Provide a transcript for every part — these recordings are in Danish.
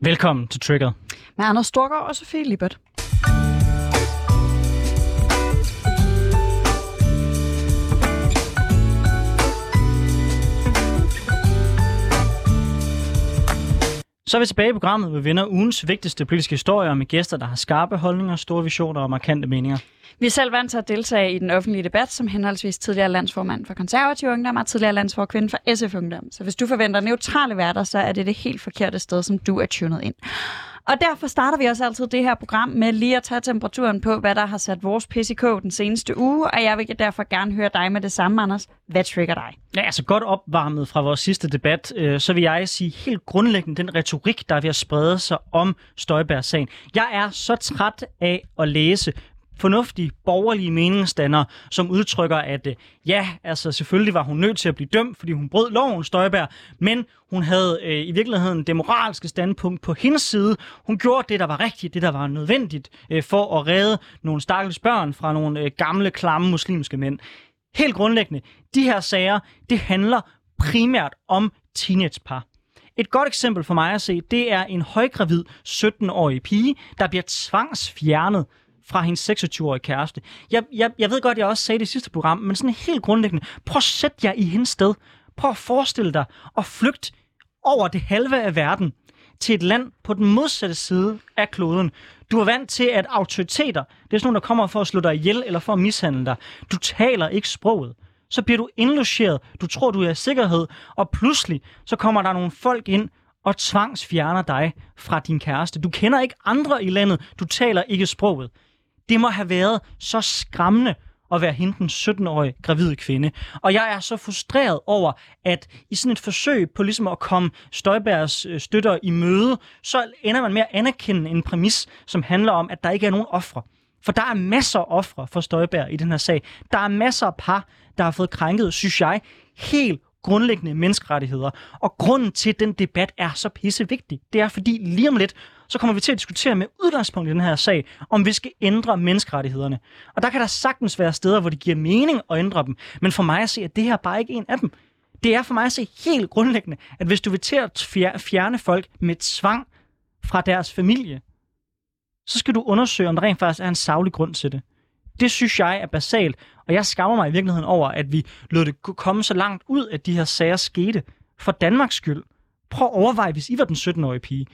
Velkommen til Trigger. Med Anders Storgård og Sofie Libert. Så er vi tilbage i programmet, hvor vi vinder ugens vigtigste politiske historier med gæster, der har skarpe holdninger, store visioner og markante meninger. Vi er selv vant til at deltage i den offentlige debat, som henholdsvis tidligere landsformand for konservative ungdom og tidligere landsforkvinde for SF Ungdom. Så hvis du forventer neutrale værter, så er det det helt forkerte sted, som du er tunet ind. Og derfor starter vi også altid det her program med lige at tage temperaturen på, hvad der har sat vores PCK i den seneste uge, og jeg vil derfor gerne høre dig med det samme, Anders. Hvad trigger dig? Ja, altså godt opvarmet fra vores sidste debat, øh, så vil jeg sige helt grundlæggende den retorik, der er ved at sprede sig om Støjbergs-sagen. Jeg er så træt af at læse fornuftige borgerlige meningsstander, som udtrykker, at øh, ja, altså selvfølgelig var hun nødt til at blive dømt, fordi hun brød loven, Støjberg, men hun havde øh, i virkeligheden det moralske standpunkt på hendes side. Hun gjorde det, der var rigtigt, det, der var nødvendigt øh, for at redde nogle stakkels børn fra nogle øh, gamle, klamme muslimske mænd. Helt grundlæggende, de her sager, det handler primært om teenagepar. Et godt eksempel for mig at se, det er en højgravid 17-årig pige, der bliver tvangsfjernet fra hendes 26-årige kæreste. Jeg, jeg, jeg ved godt, jeg også sagde det i sidste program, men sådan helt grundlæggende, prøv at sætte jer i hendes sted. Prøv at forestille dig at flygte over det halve af verden til et land på den modsatte side af kloden. Du er vant til, at autoriteter, det er sådan nogle, der kommer for at slå dig ihjel eller for at mishandle dig. Du taler ikke sproget. Så bliver du indlogeret, du tror, du er i sikkerhed, og pludselig så kommer der nogle folk ind og tvangsfjerner dig fra din kæreste. Du kender ikke andre i landet, du taler ikke sproget. Det må have været så skræmmende at være hende den 17-årige gravide kvinde. Og jeg er så frustreret over, at i sådan et forsøg på ligesom at komme Støjbergs øh, støtter i møde, så ender man med at anerkende en præmis, som handler om, at der ikke er nogen ofre. For der er masser af ofre for Støjberg i den her sag. Der er masser af par, der har fået krænket, synes jeg, helt grundlæggende menneskerettigheder. Og grunden til, at den debat er så pissevigtig, det er fordi lige om lidt, så kommer vi til at diskutere med udgangspunkt i den her sag, om vi skal ændre menneskerettighederne. Og der kan der sagtens være steder, hvor det giver mening at ændre dem. Men for mig at se, at det her bare ikke er en af dem. Det er for mig at se helt grundlæggende, at hvis du vil til at fjerne folk med tvang fra deres familie, så skal du undersøge, om der rent faktisk er en savlig grund til det. Det synes jeg er basalt, og jeg skammer mig i virkeligheden over, at vi lod det komme så langt ud, at de her sager skete. For Danmarks skyld. Prøv at overveje, hvis I var den 17-årige pige.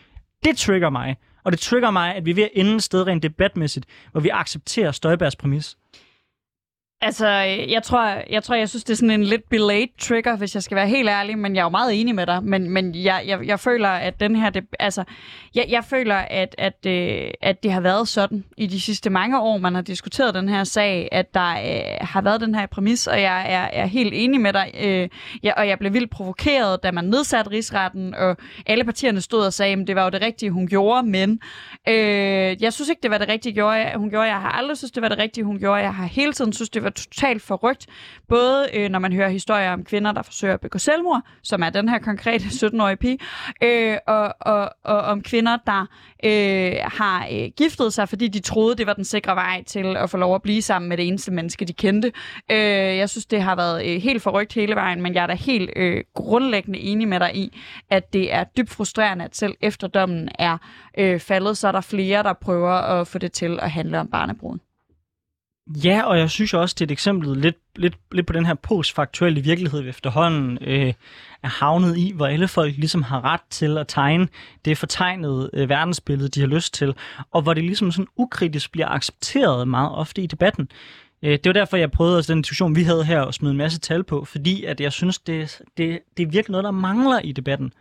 Det trigger mig. Og det trigger mig, at vi er ved at ende et sted rent debatmæssigt, hvor vi accepterer Støjbergs præmis. Altså, jeg tror, jeg tror, jeg synes, det er sådan en lidt belated trigger, hvis jeg skal være helt ærlig, men jeg er jo meget enig med dig. Men, men jeg, jeg, jeg føler, at den her, det, altså, jeg, jeg føler, at, at, øh, at det har været sådan i de sidste mange år, man har diskuteret den her sag, at der øh, har været den her præmis, og jeg er, er helt enig med dig. Øh, jeg, og jeg blev vildt provokeret, da man nedsatte rigsretten, og alle partierne stod og sagde, at det var jo det rigtige, hun gjorde, men øh, jeg synes ikke, det var det rigtige, hun gjorde. Jeg har aldrig synes, det var det rigtige, hun gjorde. Jeg har hele tiden synes, det var totalt forrygt. Både øh, når man hører historier om kvinder, der forsøger at begå selvmord, som er den her konkrete 17-årige pige, øh, og, og, og om kvinder, der øh, har øh, giftet sig, fordi de troede, det var den sikre vej til at få lov at blive sammen med det eneste menneske, de kendte. Øh, jeg synes, det har været øh, helt forrygt hele vejen, men jeg er da helt øh, grundlæggende enig med dig i, at det er dybt frustrerende, at selv efter dommen er øh, faldet, så er der flere, der prøver at få det til at handle om barnebruden. Ja, og jeg synes også, det er et eksempel lidt, lidt, lidt på den her postfaktuelle virkelighed, vi efterhånden øh, er havnet i, hvor alle folk ligesom har ret til at tegne det fortegnede øh, verdensbillede, de har lyst til, og hvor det ligesom sådan ukritisk bliver accepteret meget ofte i debatten. Øh, det var derfor, jeg prøvede også den diskussion, vi havde her, at smide en masse tal på, fordi at jeg synes, det, det, det er virkelig noget, der mangler i debatten.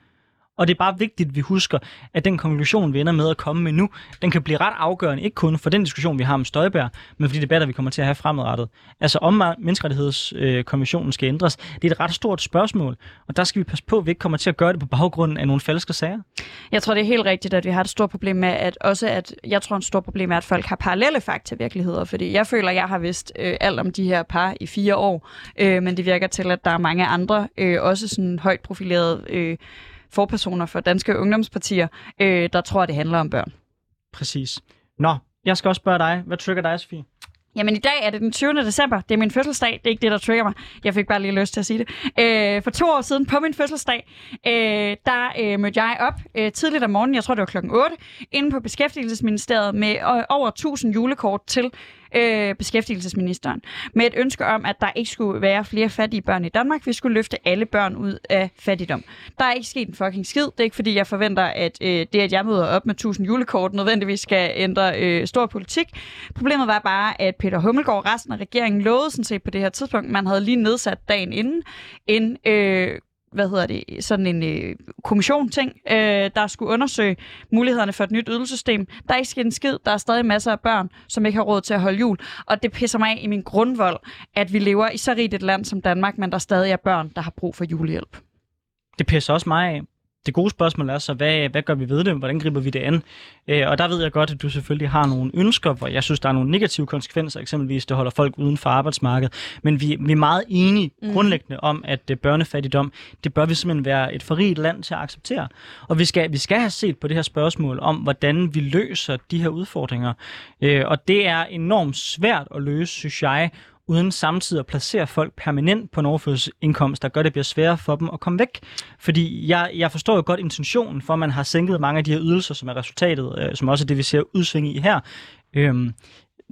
Og det er bare vigtigt, at vi husker, at den konklusion, vi ender med at komme med nu, den kan blive ret afgørende, ikke kun for den diskussion, vi har om Støjbær, men for de debatter, vi kommer til at have fremadrettet. Altså om menneskerettighedskommissionen skal ændres, det er et ret stort spørgsmål, og der skal vi passe på, at vi ikke kommer til at gøre det på baggrunden af nogle falske sager. Jeg tror, det er helt rigtigt, at vi har et stort problem med, at også at, jeg tror, et stort problem er, at folk har parallelle fakta-virkeligheder, fordi jeg føler, at jeg har vidst øh, alt om de her par i fire år, øh, men det virker til, at der er mange andre, øh, også sådan højt profilerede øh, forpersoner for danske ungdomspartier, øh, der tror, at det handler om børn. Præcis. Nå, jeg skal også spørge dig. Hvad trigger dig, Sofie? Jamen i dag er det den 20. december. Det er min fødselsdag. Det er ikke det, der trigger mig. Jeg fik bare lige lyst til at sige det. Øh, for to år siden på min fødselsdag, øh, der øh, mødte jeg op øh, tidligt om morgenen, jeg tror det var klokken 8, inde på Beskæftigelsesministeriet med øh, over 1000 julekort til øh, beskæftigelsesministeren med et ønske om, at der ikke skulle være flere fattige børn i Danmark. Vi skulle løfte alle børn ud af fattigdom. Der er ikke sket en fucking skid. Det er ikke fordi, jeg forventer, at øh, det, at jeg møder op med 1000 julekort, nødvendigvis skal ændre øh, stor politik. Problemet var bare, at Peter Hummelgaard og resten af regeringen lovede sådan set på det her tidspunkt, man havde lige nedsat dagen inden en øh, hvad hedder det, sådan en øh, kommission-ting, øh, der skulle undersøge mulighederne for et nyt ydelsessystem. Der er ikke sket en skid. Der er stadig masser af børn, som ikke har råd til at holde jul. Og det pisser mig af i min grundvold, at vi lever i så rigt et land som Danmark, men der stadig er børn, der har brug for julehjælp. Det pisser også mig af det gode spørgsmål er så, hvad, hvad gør vi ved det? Hvordan griber vi det an? Øh, og der ved jeg godt, at du selvfølgelig har nogle ønsker, hvor jeg synes, der er nogle negative konsekvenser, eksempelvis det holder folk uden for arbejdsmarkedet. Men vi, vi er meget enige mm. grundlæggende om, at øh, børnefattigdom, det bør vi simpelthen være et forrigt land til at acceptere. Og vi skal, vi skal have set på det her spørgsmål om, hvordan vi løser de her udfordringer. Øh, og det er enormt svært at løse, synes jeg, uden samtidig at placere folk permanent på en overførselsindkomst, der gør det bliver sværere for dem at komme væk. Fordi jeg, jeg forstår jo godt intentionen for, at man har sænket mange af de her ydelser, som er resultatet, øh, som også er det, vi ser udsving i her. Øhm,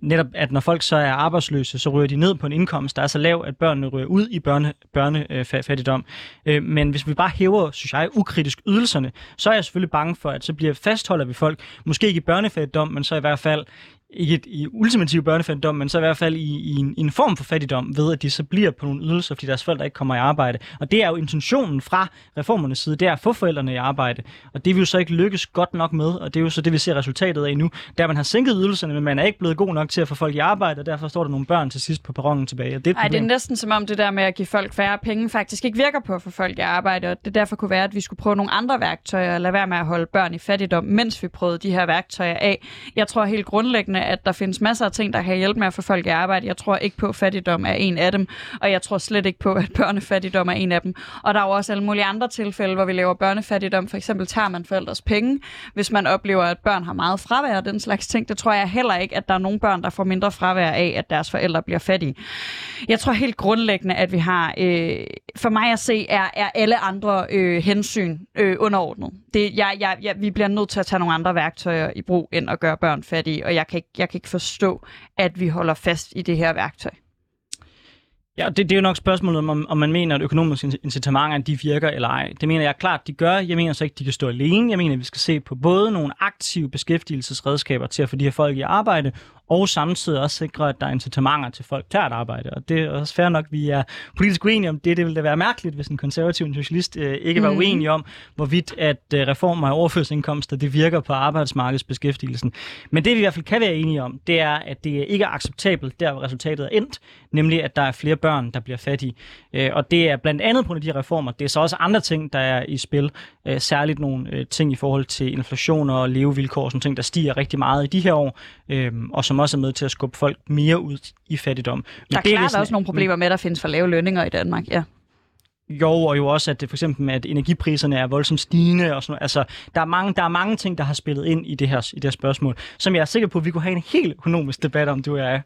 netop, at når folk så er arbejdsløse, så ryger de ned på en indkomst, der er så lav, at børnene ryger ud i børne, børnefattigdom. Øh, men hvis vi bare hæver, synes jeg, ukritisk ydelserne, så er jeg selvfølgelig bange for, at så bliver fastholder vi folk, måske ikke i børnefattigdom, men så i hvert fald ikke et, i ultimativ børnefattigdom, men så i hvert fald i, i, en, i en form for fattigdom, ved at de så bliver på nogle ydelser, fordi deres forældre ikke kommer i arbejde. Og det er jo intentionen fra reformernes side, det er at få forældrene i arbejde. Og det vil jo så ikke lykkes godt nok med, og det er jo så det, vi ser resultatet af nu. Der man har sænket ydelserne, men man er ikke blevet god nok til at få folk i arbejde, og derfor står der nogle børn til sidst på perronen tilbage. Og det, er Ej, det er næsten som om det der med at give folk færre penge faktisk ikke virker på at få folk i arbejde, og det derfor kunne være, at vi skulle prøve nogle andre værktøjer, og lade være med at holde børn i fattigdom, mens vi prøvede de her værktøjer af. Jeg tror helt grundlæggende, at der findes masser af ting, der kan hjælpe med at få folk i arbejde. Jeg tror ikke på, at fattigdom er en af dem, og jeg tror slet ikke på, at børnefattigdom er en af dem. Og der er jo også alle mulige andre tilfælde, hvor vi laver børnefattigdom. For eksempel tager man forældres penge, hvis man oplever, at børn har meget fravær og den slags ting. Det tror jeg heller ikke, at der er nogen børn, der får mindre fravær af, at deres forældre bliver fattige. Jeg tror helt grundlæggende, at vi har, øh, for mig at se, er, er alle andre øh, hensyn øh, underordnet. Det, jeg, jeg, jeg, vi bliver nødt til at tage nogle andre værktøjer i brug, end at gøre børn fattige, og jeg kan ikke, jeg kan ikke forstå, at vi holder fast i det her værktøj. Ja, det, det er jo nok spørgsmålet om, om man mener, at økonomiske incitamenter de virker eller ej. Det mener jeg klart, de gør. Jeg mener så ikke, de kan stå alene. Jeg mener, at vi skal se på både nogle aktive beskæftigelsesredskaber til at få de her folk i arbejde, og samtidig også sikre, at der er incitamenter til folk til at arbejde. Og det er også fair nok, at vi er politisk uenige om det. Det ville da være mærkeligt, hvis en konservativ en socialist øh, ikke var mm. uenig om, hvorvidt at øh, reformer af overførselsindkomster, det virker på arbejdsmarkedsbeskæftigelsen. Men det vi i hvert fald kan være enige om, det er, at det ikke er acceptabelt, der hvor resultatet er endt, nemlig at der er flere børn, der bliver fattige. Øh, og det er blandt andet på de her reformer. Det er så også andre ting, der er i spil. Øh, særligt nogle øh, ting i forhold til inflation og levevilkår, som ting, der stiger rigtig meget i de her år, øh, og som også er med til at skubbe folk mere ud i fattigdom. Men der er det klart er også nogle problemer med, at der findes for lave lønninger i Danmark, ja. Jo, og jo også, at det for eksempel at energipriserne er voldsomt stigende. Og sådan noget. Altså, der, er mange, der er mange ting, der har spillet ind i det, her, i det her spørgsmål, som jeg er sikker på, at vi kunne have en helt økonomisk debat om, du og jeg.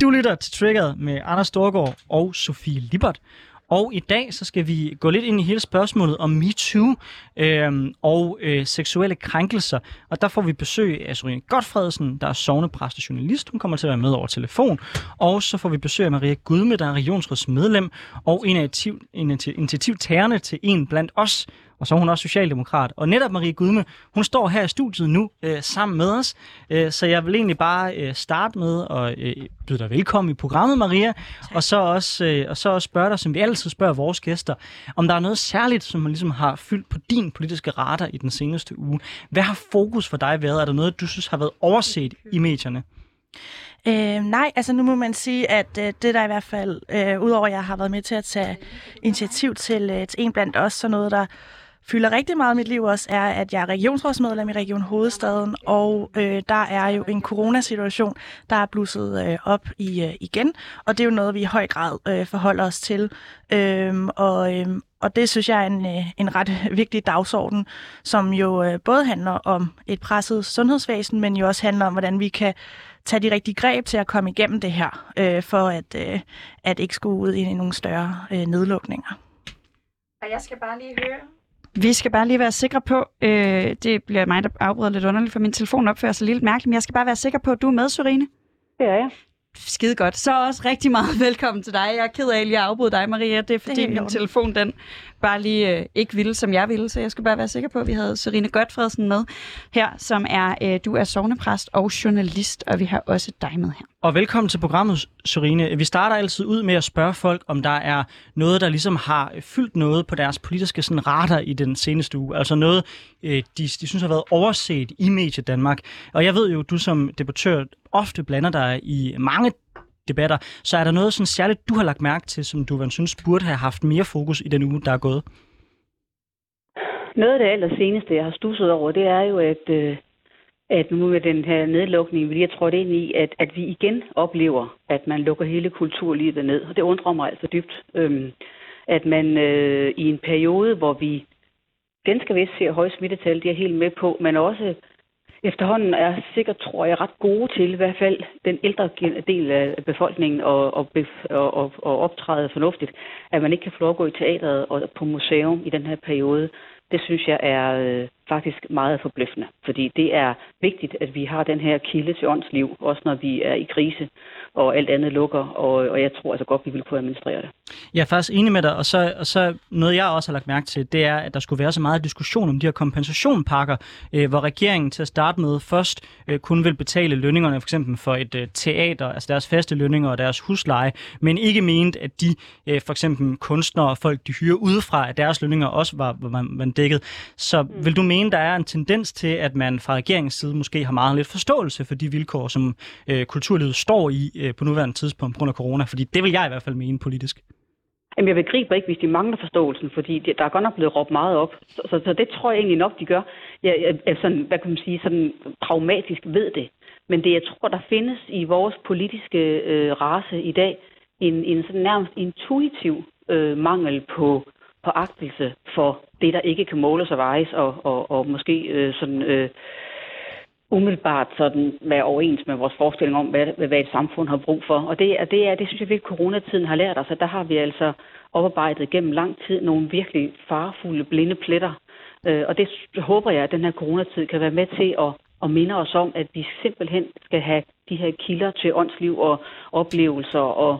Du lytter til Triggered med Anders Storgård og Sofie Libert. Og i dag så skal vi gå lidt ind i hele spørgsmålet om MeToo øh, og øh, seksuelle krænkelser. Og der får vi besøg af Sorine Godfredsen, der er sovnepræst og journalist. Hun kommer til at være med over telefon. Og så får vi besøg af Maria Gudme, der er regionsrådsmedlem og en af initiativtagerne til En Blandt Os, og så er hun også socialdemokrat. Og netop Marie Gudme, hun står her i studiet nu øh, sammen med os, øh, så jeg vil egentlig bare øh, starte med at øh, byde dig velkommen i programmet, Maria, og så, også, øh, og så også spørge dig, som vi altid spørger vores gæster, om der er noget særligt, som man ligesom har fyldt på din politiske radar i den seneste uge. Hvad har fokus for dig været? Er der noget, du synes har været overset i medierne? Øh, nej, altså nu må man sige, at øh, det der i hvert fald, øh, udover at jeg har været med til at tage initiativ til, øh, til en blandt os, så noget, der fylder rigtig meget i mit liv også, er, at jeg er regionsrådsmedlem i Region Hovedstaden, og øh, der er jo en coronasituation, der er blusset øh, op i, øh, igen, og det er jo noget, vi i høj grad øh, forholder os til. Øh, og, øh, og det synes jeg er en, øh, en ret vigtig dagsorden, som jo øh, både handler om et presset sundhedsvæsen, men jo også handler om, hvordan vi kan tage de rigtige greb til at komme igennem det her, øh, for at, øh, at ikke skulle ud i nogle større øh, nedlukninger. Og jeg skal bare lige høre... Vi skal bare lige være sikre på, øh, det bliver mig, der afbryder lidt underligt, for min telefon opfører sig lidt mærkeligt, men jeg skal bare være sikker på, at du er med, Sorine. Det er jeg. Skide godt. Så også rigtig meget velkommen til dig. Jeg er ked af, at jeg afbryder dig, Maria. Det er fordi, det er min telefon den bare lige øh, ikke ville, som jeg ville. Så jeg skulle bare være sikker på, at vi havde Serine Godfredsen med her, som er, øh, du er sovnepræst og journalist, og vi har også dig med her. Og velkommen til programmet, Serine. Vi starter altid ud med at spørge folk, om der er noget, der ligesom har fyldt noget på deres politiske sådan, radar i den seneste uge. Altså noget, Øh, de, de synes har været overset i Medie Danmark. Og jeg ved jo, du som debattør ofte blander dig i mange debatter. Så er der noget sådan særligt, du har lagt mærke til, som du synes burde have haft mere fokus i den uge, der er gået? Noget af det aller seneste, jeg har stusset over, det er jo, at, øh, at nu med den her nedlukning, vi lige har trådt ind i, at, at vi igen oplever, at man lukker hele kulturlivet ned. Og det undrer mig altså dybt. Øhm, at man øh, i en periode, hvor vi ganske vist ser høje smittetal, det er helt med på, men også efterhånden er sikkert, tror jeg, ret gode til, i hvert fald den ældre del af befolkningen, og, og, og, og optræde fornuftigt, at man ikke kan få lov at gå i teateret og på museum i den her periode. Det synes jeg er øh, faktisk meget forbløffende, fordi det er vigtigt, at vi har den her kilde til åndsliv, også når vi er i krise og alt andet lukker, og, og jeg tror altså godt, vi vil kunne administrere det. Jeg er faktisk enig med dig, og så, og så noget, jeg også har lagt mærke til, det er, at der skulle være så meget diskussion om de her kompensationpakker, øh, hvor regeringen til at starte med først øh, kun vil betale lønningerne for eksempel for et øh, teater, altså deres faste lønninger og deres husleje, men ikke ment, at de øh, for eksempel kunstnere og folk, de hyrer udefra, at deres lønninger også var, var man dækket. Så mm. vil du mene, der er en tendens til, at man fra regeringens side måske har meget lidt forståelse for de vilkår, som øh, kulturlivet står i øh, på nuværende tidspunkt på grund af corona? Fordi det vil jeg i hvert fald mene politisk. Jamen, jeg begriber ikke, hvis de mangler forståelsen, fordi der er godt nok blevet råbt meget op. Så, så, så det tror jeg egentlig nok, de gør. Jeg, jeg, jeg sådan, hvad kan man sige, sådan pragmatisk ved det. Men det, jeg tror, der findes i vores politiske øh, race i dag, en, en sådan nærmest intuitiv øh, mangel på, på agtelse for det, der ikke kan måles og vejes, og, og, og måske øh, sådan... Øh, umiddelbart sådan være overens med vores forestilling om, hvad, hvad et samfund har brug for. Og det, er, det, er, det synes jeg virkelig, coronatiden har lært os, at der har vi altså oparbejdet gennem lang tid nogle virkelig farfulde, blinde pletter. Øh, og det håber jeg, at den her coronatid kan være med til at, at minde os om, at vi simpelthen skal have de her kilder til åndsliv og oplevelser og,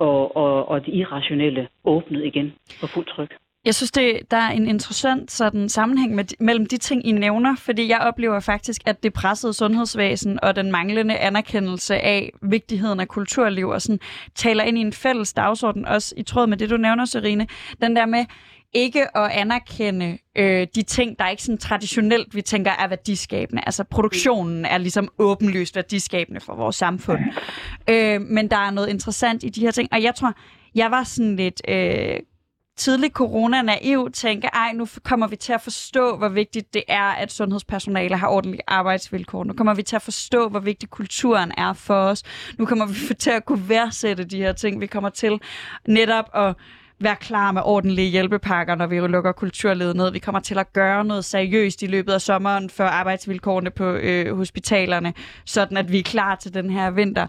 og, og, og det irrationelle åbnet igen på fuld tryk. Jeg synes, det, der er en interessant sådan, sammenhæng med, mellem de ting, I nævner, fordi jeg oplever faktisk, at det pressede sundhedsvæsen og den manglende anerkendelse af vigtigheden af kulturliv og sådan, taler ind i en fælles dagsorden, også i tråd med det, du nævner, Serine. Den der med ikke at anerkende øh, de ting, der ikke sådan traditionelt, vi tænker, er værdiskabende. Altså produktionen er ligesom åbenlyst værdiskabende for vores samfund. Øh, men der er noget interessant i de her ting, og jeg tror, jeg var sådan lidt øh, tidlig corona-naiv tænke, ej, nu kommer vi til at forstå, hvor vigtigt det er, at sundhedspersonale har ordentlige arbejdsvilkår. Nu kommer vi til at forstå, hvor vigtig kulturen er for os. Nu kommer vi til at kunne værdsætte de her ting. Vi kommer til netop at være klar med ordentlige hjælpepakker, når vi lukker kulturledet ned. Vi kommer til at gøre noget seriøst i løbet af sommeren for arbejdsvilkårene på øh, hospitalerne, sådan at vi er klar til den her vinter.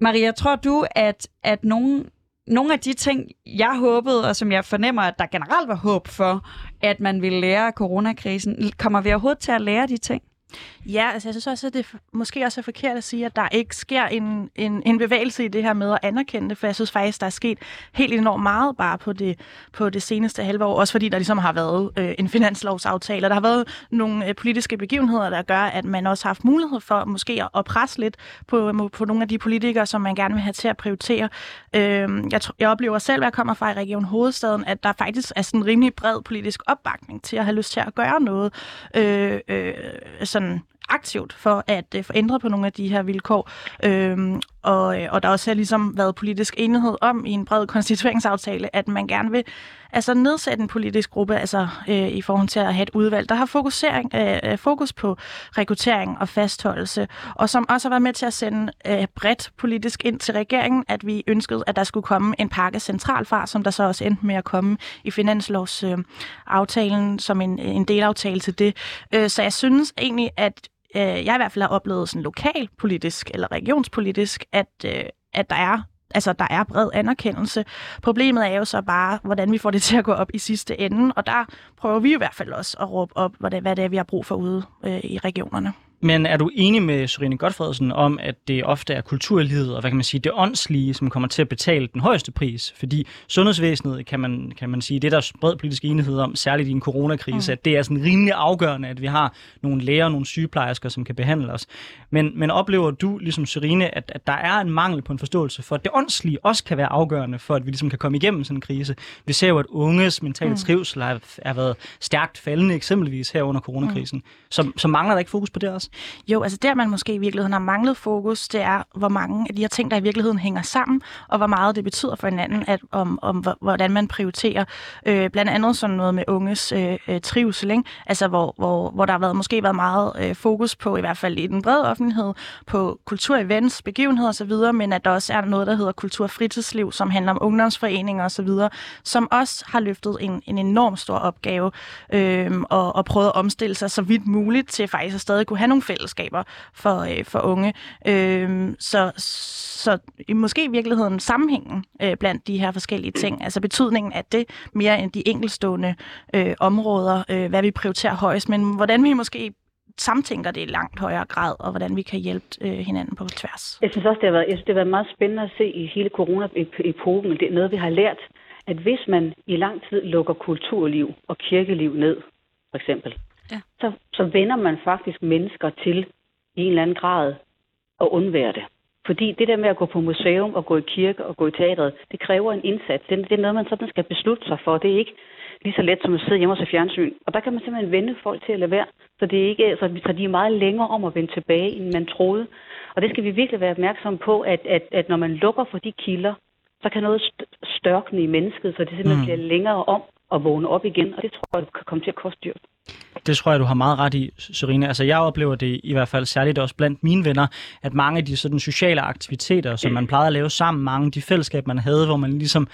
Maria, tror du, at, at nogen nogle af de ting, jeg håbede, og som jeg fornemmer, at der generelt var håb for, at man ville lære af coronakrisen, kommer vi overhovedet til at lære de ting? Ja, altså jeg synes også, at det måske også er forkert at sige, at der ikke sker en, en, en bevægelse i det her med at anerkende det, for jeg synes faktisk, der er sket helt enormt meget bare på det, på det seneste halve år, også fordi der ligesom har været øh, en finanslovsaftale, og der har været nogle øh, politiske begivenheder, der gør, at man også har haft mulighed for måske at, at presse lidt på, øh, på nogle af de politikere, som man gerne vil have til at prioritere. Øh, jeg, jeg oplever selv, at jeg kommer fra i Region Hovedstaden, at der faktisk er sådan en rimelig bred politisk opbakning til at have lyst til at gøre noget øh, øh, sådan aktivt for at øh, få ændret på nogle af de her vilkår. Øhm, og, øh, og der også har ligesom været politisk enighed om i en bred konstitueringsaftale, at man gerne vil altså nedsætte en politisk gruppe altså, øh, i forhold til at have et udvalg, der har fokusering, øh, øh fokus på rekruttering og fastholdelse, og som også har været med til at sende øh, bredt politisk ind til regeringen, at vi ønskede, at der skulle komme en pakke centralfra, som der så også endte med at komme i finanslovsaftalen øh, som en, en delaftale til det. Øh, så jeg synes egentlig, at øh, jeg i hvert fald har oplevet sådan lokalpolitisk eller regionspolitisk, at, øh, at der er altså, der er bred anerkendelse. Problemet er jo så bare, hvordan vi får det til at gå op i sidste ende, og der prøver vi i hvert fald også at råbe op, hvad det er, vi har brug for ude øh, i regionerne. Men er du enig med Sorine Godfredsen om, at det ofte er kulturlivet og hvad kan man sige, det åndslige, som kommer til at betale den højeste pris? Fordi sundhedsvæsenet, kan man, kan man sige, det er der bred politisk enighed om, særligt i en coronakrise, mm. at det er sådan rimelig afgørende, at vi har nogle læger og nogle sygeplejersker, som kan behandle os. Men, men oplever du, ligesom Sorine, at, at der er en mangel på en forståelse for, at det åndslige også kan være afgørende for, at vi ligesom kan komme igennem sådan en krise? Vi ser jo, at unges mentale mm. trivsel har, har været stærkt faldende, eksempelvis her under coronakrisen. Mm. Så, så mangler der ikke fokus på det også? Jo, altså der man måske i virkeligheden har manglet fokus, det er, hvor mange af de her ting, der i virkeligheden hænger sammen, og hvor meget det betyder for hinanden, at, om, om hvordan man prioriterer. Øh, blandt andet sådan noget med unges øh, øh, trivsel, ikke? Altså hvor, hvor, hvor der har været, måske været meget øh, fokus på, i hvert fald i den brede offentlighed, på kulturevents, begivenheder osv., men at der også er noget, der hedder kulturfritidsliv, som handler om ungdomsforeninger osv., som også har løftet en, en enorm stor opgave øh, og, og prøvet at omstille sig så vidt muligt til faktisk at stadig kunne have nogle fællesskaber for, øh, for unge. Øh, så, så måske i virkeligheden sammenhængen øh, blandt de her forskellige ting, altså betydningen af det mere end de enkelstående øh, områder, øh, hvad vi prioriterer højst, men hvordan vi måske samtænker det i langt højere grad, og hvordan vi kan hjælpe øh, hinanden på tværs. Jeg synes også, det har, været, jeg synes, det har været meget spændende at se i hele corona-epoken. Det er noget, vi har lært, at hvis man i lang tid lukker kulturliv og kirkeliv ned, for eksempel, ja. så, så vender man faktisk mennesker til i en eller anden grad at undvære det. Fordi det der med at gå på museum og gå i kirke og gå i teatret, det kræver en indsats. Det, det er noget, man sådan skal beslutte sig for. Det er ikke lige så let som at sidde hjemme og se fjernsyn. Og der kan man simpelthen vende folk til at lade være. Så, det er ikke, så, så de er meget længere om at vende tilbage, end man troede. Og det skal vi virkelig være opmærksomme på, at, at, at når man lukker for de kilder, så kan noget størkne i mennesket, så det simpelthen mm. bliver længere om at vågne op igen. Og det tror jeg, kan komme til at koste dyrt. Det tror jeg, du har meget ret i, Serine. Altså, jeg oplever det i hvert fald særligt også blandt mine venner, at mange af de sådan, sociale aktiviteter, som man plejede at lave sammen, mange af de fællesskaber, man havde, hvor man ligesom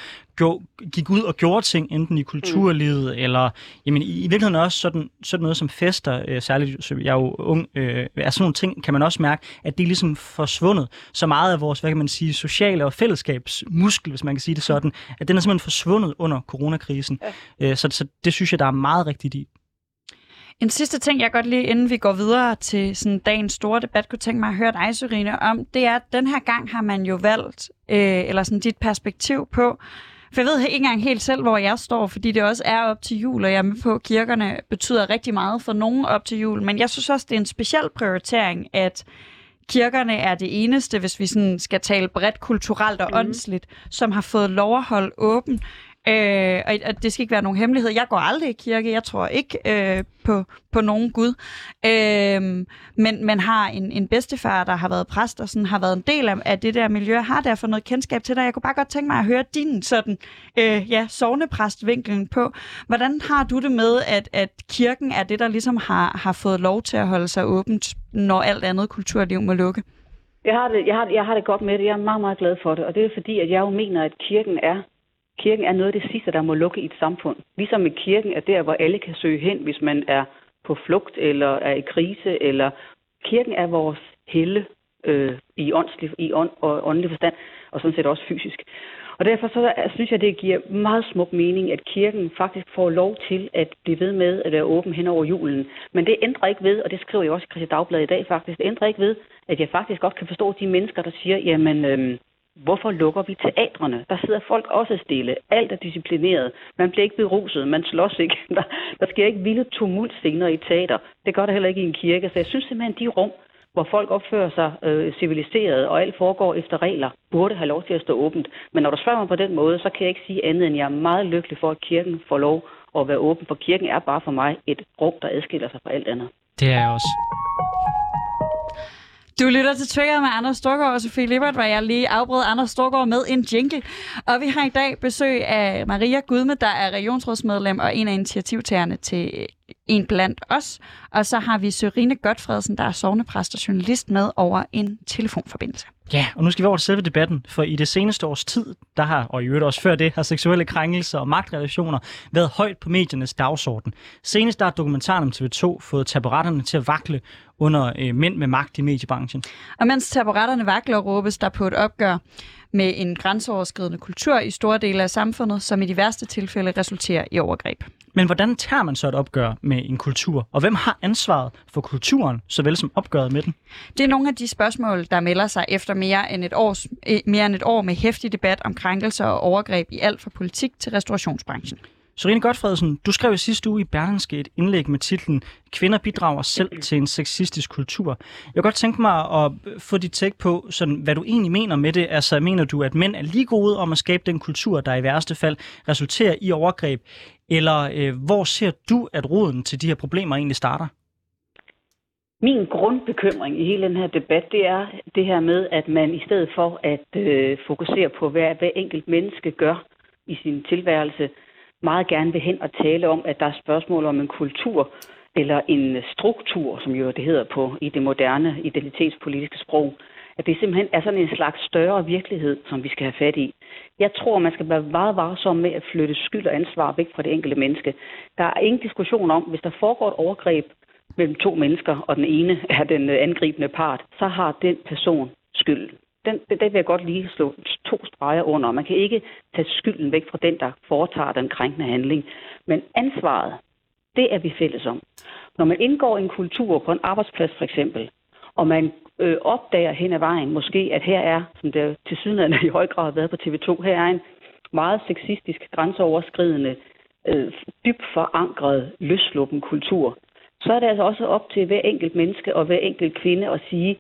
gik ud og gjorde ting, enten i kulturlivet, mm. eller jamen, i, i virkeligheden også sådan, sådan noget som fester, øh, særligt, så jeg er jo ung, øh, er sådan nogle ting, kan man også mærke, at det er ligesom forsvundet. Så meget af vores, hvad kan man sige, sociale og fællesskabsmuskel, hvis man kan sige det sådan, at den er simpelthen forsvundet under coronakrisen. Ja. Øh, så, så det synes jeg, der er meget rigtigt i. En sidste ting, jeg godt lige, inden vi går videre til sådan dagens store debat, kunne tænke mig at høre dig, Sørine, om, det er, at den her gang har man jo valgt, øh, eller sådan dit perspektiv på, for jeg ved ikke engang helt selv, hvor jeg står, fordi det også er op til jul, og jeg er med på, at kirkerne betyder rigtig meget for nogen op til jul. Men jeg synes også, det er en speciel prioritering, at kirkerne er det eneste, hvis vi sådan skal tale bredt kulturelt og mm. åndsligt, som har fået lov at holde åben. Øh, og, og det skal ikke være nogen hemmelighed. Jeg går aldrig i kirke. Jeg tror ikke øh, på, på nogen Gud. Øh, men, man har en, en bedstefar, der har været præst og sådan, har været en del af, af det der miljø, har derfor noget kendskab til dig. Jeg kunne bare godt tænke mig at høre din sådan, øh, ja, sovnepræstvinkelen på. Hvordan har du det med, at, at kirken er det, der ligesom har, har fået lov til at holde sig åbent, når alt andet kulturliv må lukke? Jeg har, det, jeg, har, jeg har det godt med det. Jeg er meget, meget glad for det. Og det er fordi, at jeg jo mener, at kirken er Kirken er noget af det sidste, der må lukke i et samfund. Ligesom med kirken er der, hvor alle kan søge hen, hvis man er på flugt eller er i krise. Eller kirken er vores helle øh, i, åndslig, i ånd, og åndelig forstand, og sådan set også fysisk. Og derfor så synes jeg, det giver meget smuk mening, at kirken faktisk får lov til at blive ved med at være åben hen over julen. Men det ændrer ikke ved, og det skriver jeg også i Christi Dagblad i dag faktisk, det ændrer ikke ved, at jeg faktisk godt kan forstå de mennesker, der siger, jamen, øh, Hvorfor lukker vi teatrene? Der sidder folk også stille. Alt er disciplineret. Man bliver ikke beruset. Man slås ikke. Der, der sker ikke vilde tumultscener i teater. Det gør der heller ikke i en kirke. Så jeg synes simpelthen, de rum, hvor folk opfører sig øh, civiliseret, og alt foregår efter regler, burde have lov til at stå åbent. Men når du spørger mig på den måde, så kan jeg ikke sige andet, end jeg er meget lykkelig for, at kirken får lov at være åben. For kirken er bare for mig et rum, der adskiller sig fra alt andet. Det er jeg også. Du lytter til Trigger med Anders Storgård og Sofie Lippert, hvor jeg lige afbrød Anders Storgård med en jingle. Og vi har i dag besøg af Maria Gudme, der er regionsrådsmedlem og en af initiativtagerne til øh, En Blandt Os. Og så har vi Sørine Godfredsen, der er sovnepræst og journalist med over en telefonforbindelse. Ja, og nu skal vi over til selve debatten, for i det seneste års tid, der har, og i øvrigt også før det, har seksuelle krænkelser og magtrelationer været højt på mediernes dagsorden. Senest der har dokumentaren om TV2 fået taburetterne til at vakle under øh, mænd med magt i mediebranchen. Og mens taburetterne vakler, råbes der på et opgør med en grænseoverskridende kultur i store dele af samfundet, som i de værste tilfælde resulterer i overgreb. Men hvordan tager man så et opgør med en kultur? Og hvem har ansvaret for kulturen, såvel som opgøret med den? Det er nogle af de spørgsmål, der melder sig efter mere end et, års, eh, mere end et år med hæftig debat om krænkelser og overgreb i alt fra politik til restaurationsbranchen. Sorine Godfredsen, du skrev i sidste uge i Berlingske et indlæg med titlen Kvinder bidrager selv til en sexistisk kultur. Jeg kunne godt tænke mig at få dit take på, sådan, hvad du egentlig mener med det. Altså, mener du, at mænd er lige gode om at skabe den kultur, der i værste fald resulterer i overgreb? Eller øh, hvor ser du, at roden til de her problemer egentlig starter? Min grundbekymring i hele den her debat, det er det her med, at man i stedet for at øh, fokusere på, hvad hver enkelt menneske gør i sin tilværelse, meget gerne vil hen og tale om, at der er spørgsmål om en kultur eller en struktur, som jo det hedder på i det moderne identitetspolitiske sprog, at det simpelthen er sådan en slags større virkelighed, som vi skal have fat i. Jeg tror, man skal være meget varsom med at flytte skyld og ansvar væk fra det enkelte menneske. Der er ingen diskussion om, hvis der foregår et overgreb mellem to mennesker, og den ene er den angribende part, så har den person skylden den, det, vil jeg godt lige slå to streger under. Man kan ikke tage skylden væk fra den, der foretager den krænkende handling. Men ansvaret, det er vi fælles om. Når man indgår i en kultur på en arbejdsplads for eksempel, og man øh, opdager hen ad vejen måske, at her er, som det til sydenlandet i høj grad har været på TV2, her er en meget sexistisk, grænseoverskridende, øh, dybt forankret, løsluppen kultur, så er det altså også op til hver enkelt menneske og hver enkelt kvinde at sige,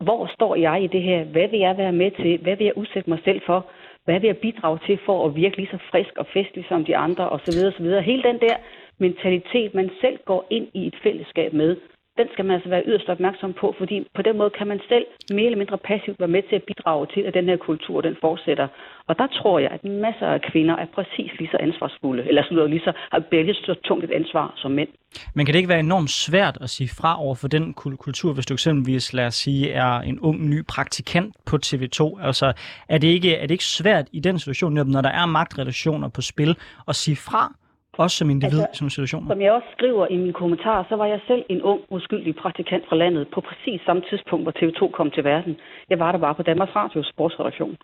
hvor står jeg i det her? Hvad vil jeg være med til? Hvad vil jeg udsætte mig selv for? Hvad vil jeg bidrage til for at virke lige så frisk og festlig som de andre Og så videre, så videre. Hele den der mentalitet, man selv går ind i et fællesskab med, den skal man altså være yderst opmærksom på, fordi på den måde kan man selv mere eller mindre passivt være med til at bidrage til, at den her kultur den fortsætter. Og der tror jeg, at masser af kvinder er præcis lige så ansvarsfulde, eller så lige så har lige så tungt et ansvar som mænd. Men kan det ikke være enormt svært at sige fra over for den kultur, hvis du eksempelvis, lad os sige, er en ung ny praktikant på TV2? Altså, er det ikke, er det ikke svært i den situation, når der er magtrelationer på spil, at sige fra også som individ altså, en situation? Som jeg også skriver i min kommentar, så var jeg selv en ung, uskyldig praktikant fra landet på præcis samme tidspunkt, hvor TV2 kom til verden. Jeg var der bare på Danmarks Radios sportsredaktion.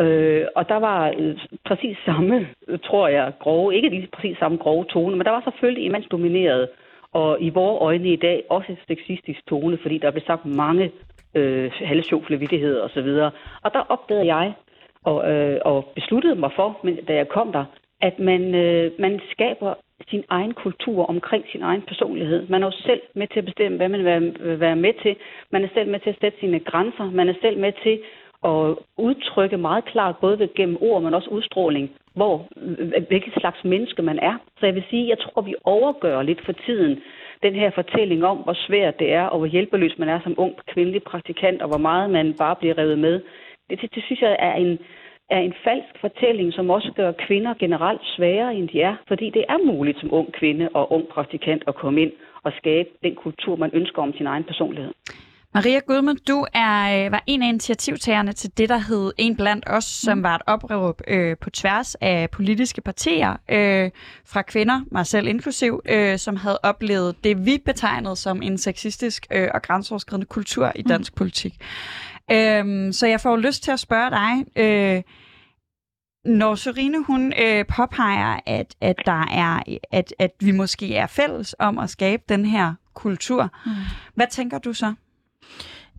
Øh, og der var øh, præcis samme, tror jeg, grove, ikke lige præcis samme grove tone, men der var selvfølgelig en mandsdomineret, og i vores øjne i dag også et sexistisk tone, fordi der blev sagt mange øh, halvsjofle vidtigheder osv. Og der opdagede jeg, og, øh, og besluttede mig for, men da jeg kom der, at man, øh, man skaber sin egen kultur omkring sin egen personlighed. Man er jo selv med til at bestemme, hvad man vil være med til. Man er selv med til at sætte sine grænser. Man er selv med til at udtrykke meget klart, både gennem ord, men også udstråling, hvor, øh, hvilket slags menneske man er. Så jeg vil sige, jeg tror, vi overgør lidt for tiden den her fortælling om, hvor svært det er, og hvor hjælpeløs man er som ung kvindelig praktikant, og hvor meget man bare bliver revet med. Det, det, det synes jeg er en, er en falsk fortælling, som også gør kvinder generelt sværere, end de er. Fordi det er muligt som ung kvinde og ung praktikant at komme ind og skabe den kultur, man ønsker om sin egen personlighed. Maria Gudmund, du er, øh, var en af initiativtagerne til det, der hed En blandt os, som mm. var et opråb øh, på tværs af politiske partier øh, fra kvinder, mig selv inklusiv, øh, som havde oplevet det, vi betegnede som en sexistisk øh, og grænseoverskridende kultur i mm. dansk mm. politik. Øh, så jeg får lyst til at spørge dig, øh, når Sorine hun øh, påpeger, at, at, der er, at, at vi måske er fælles om at skabe den her kultur, mm. hvad tænker du så?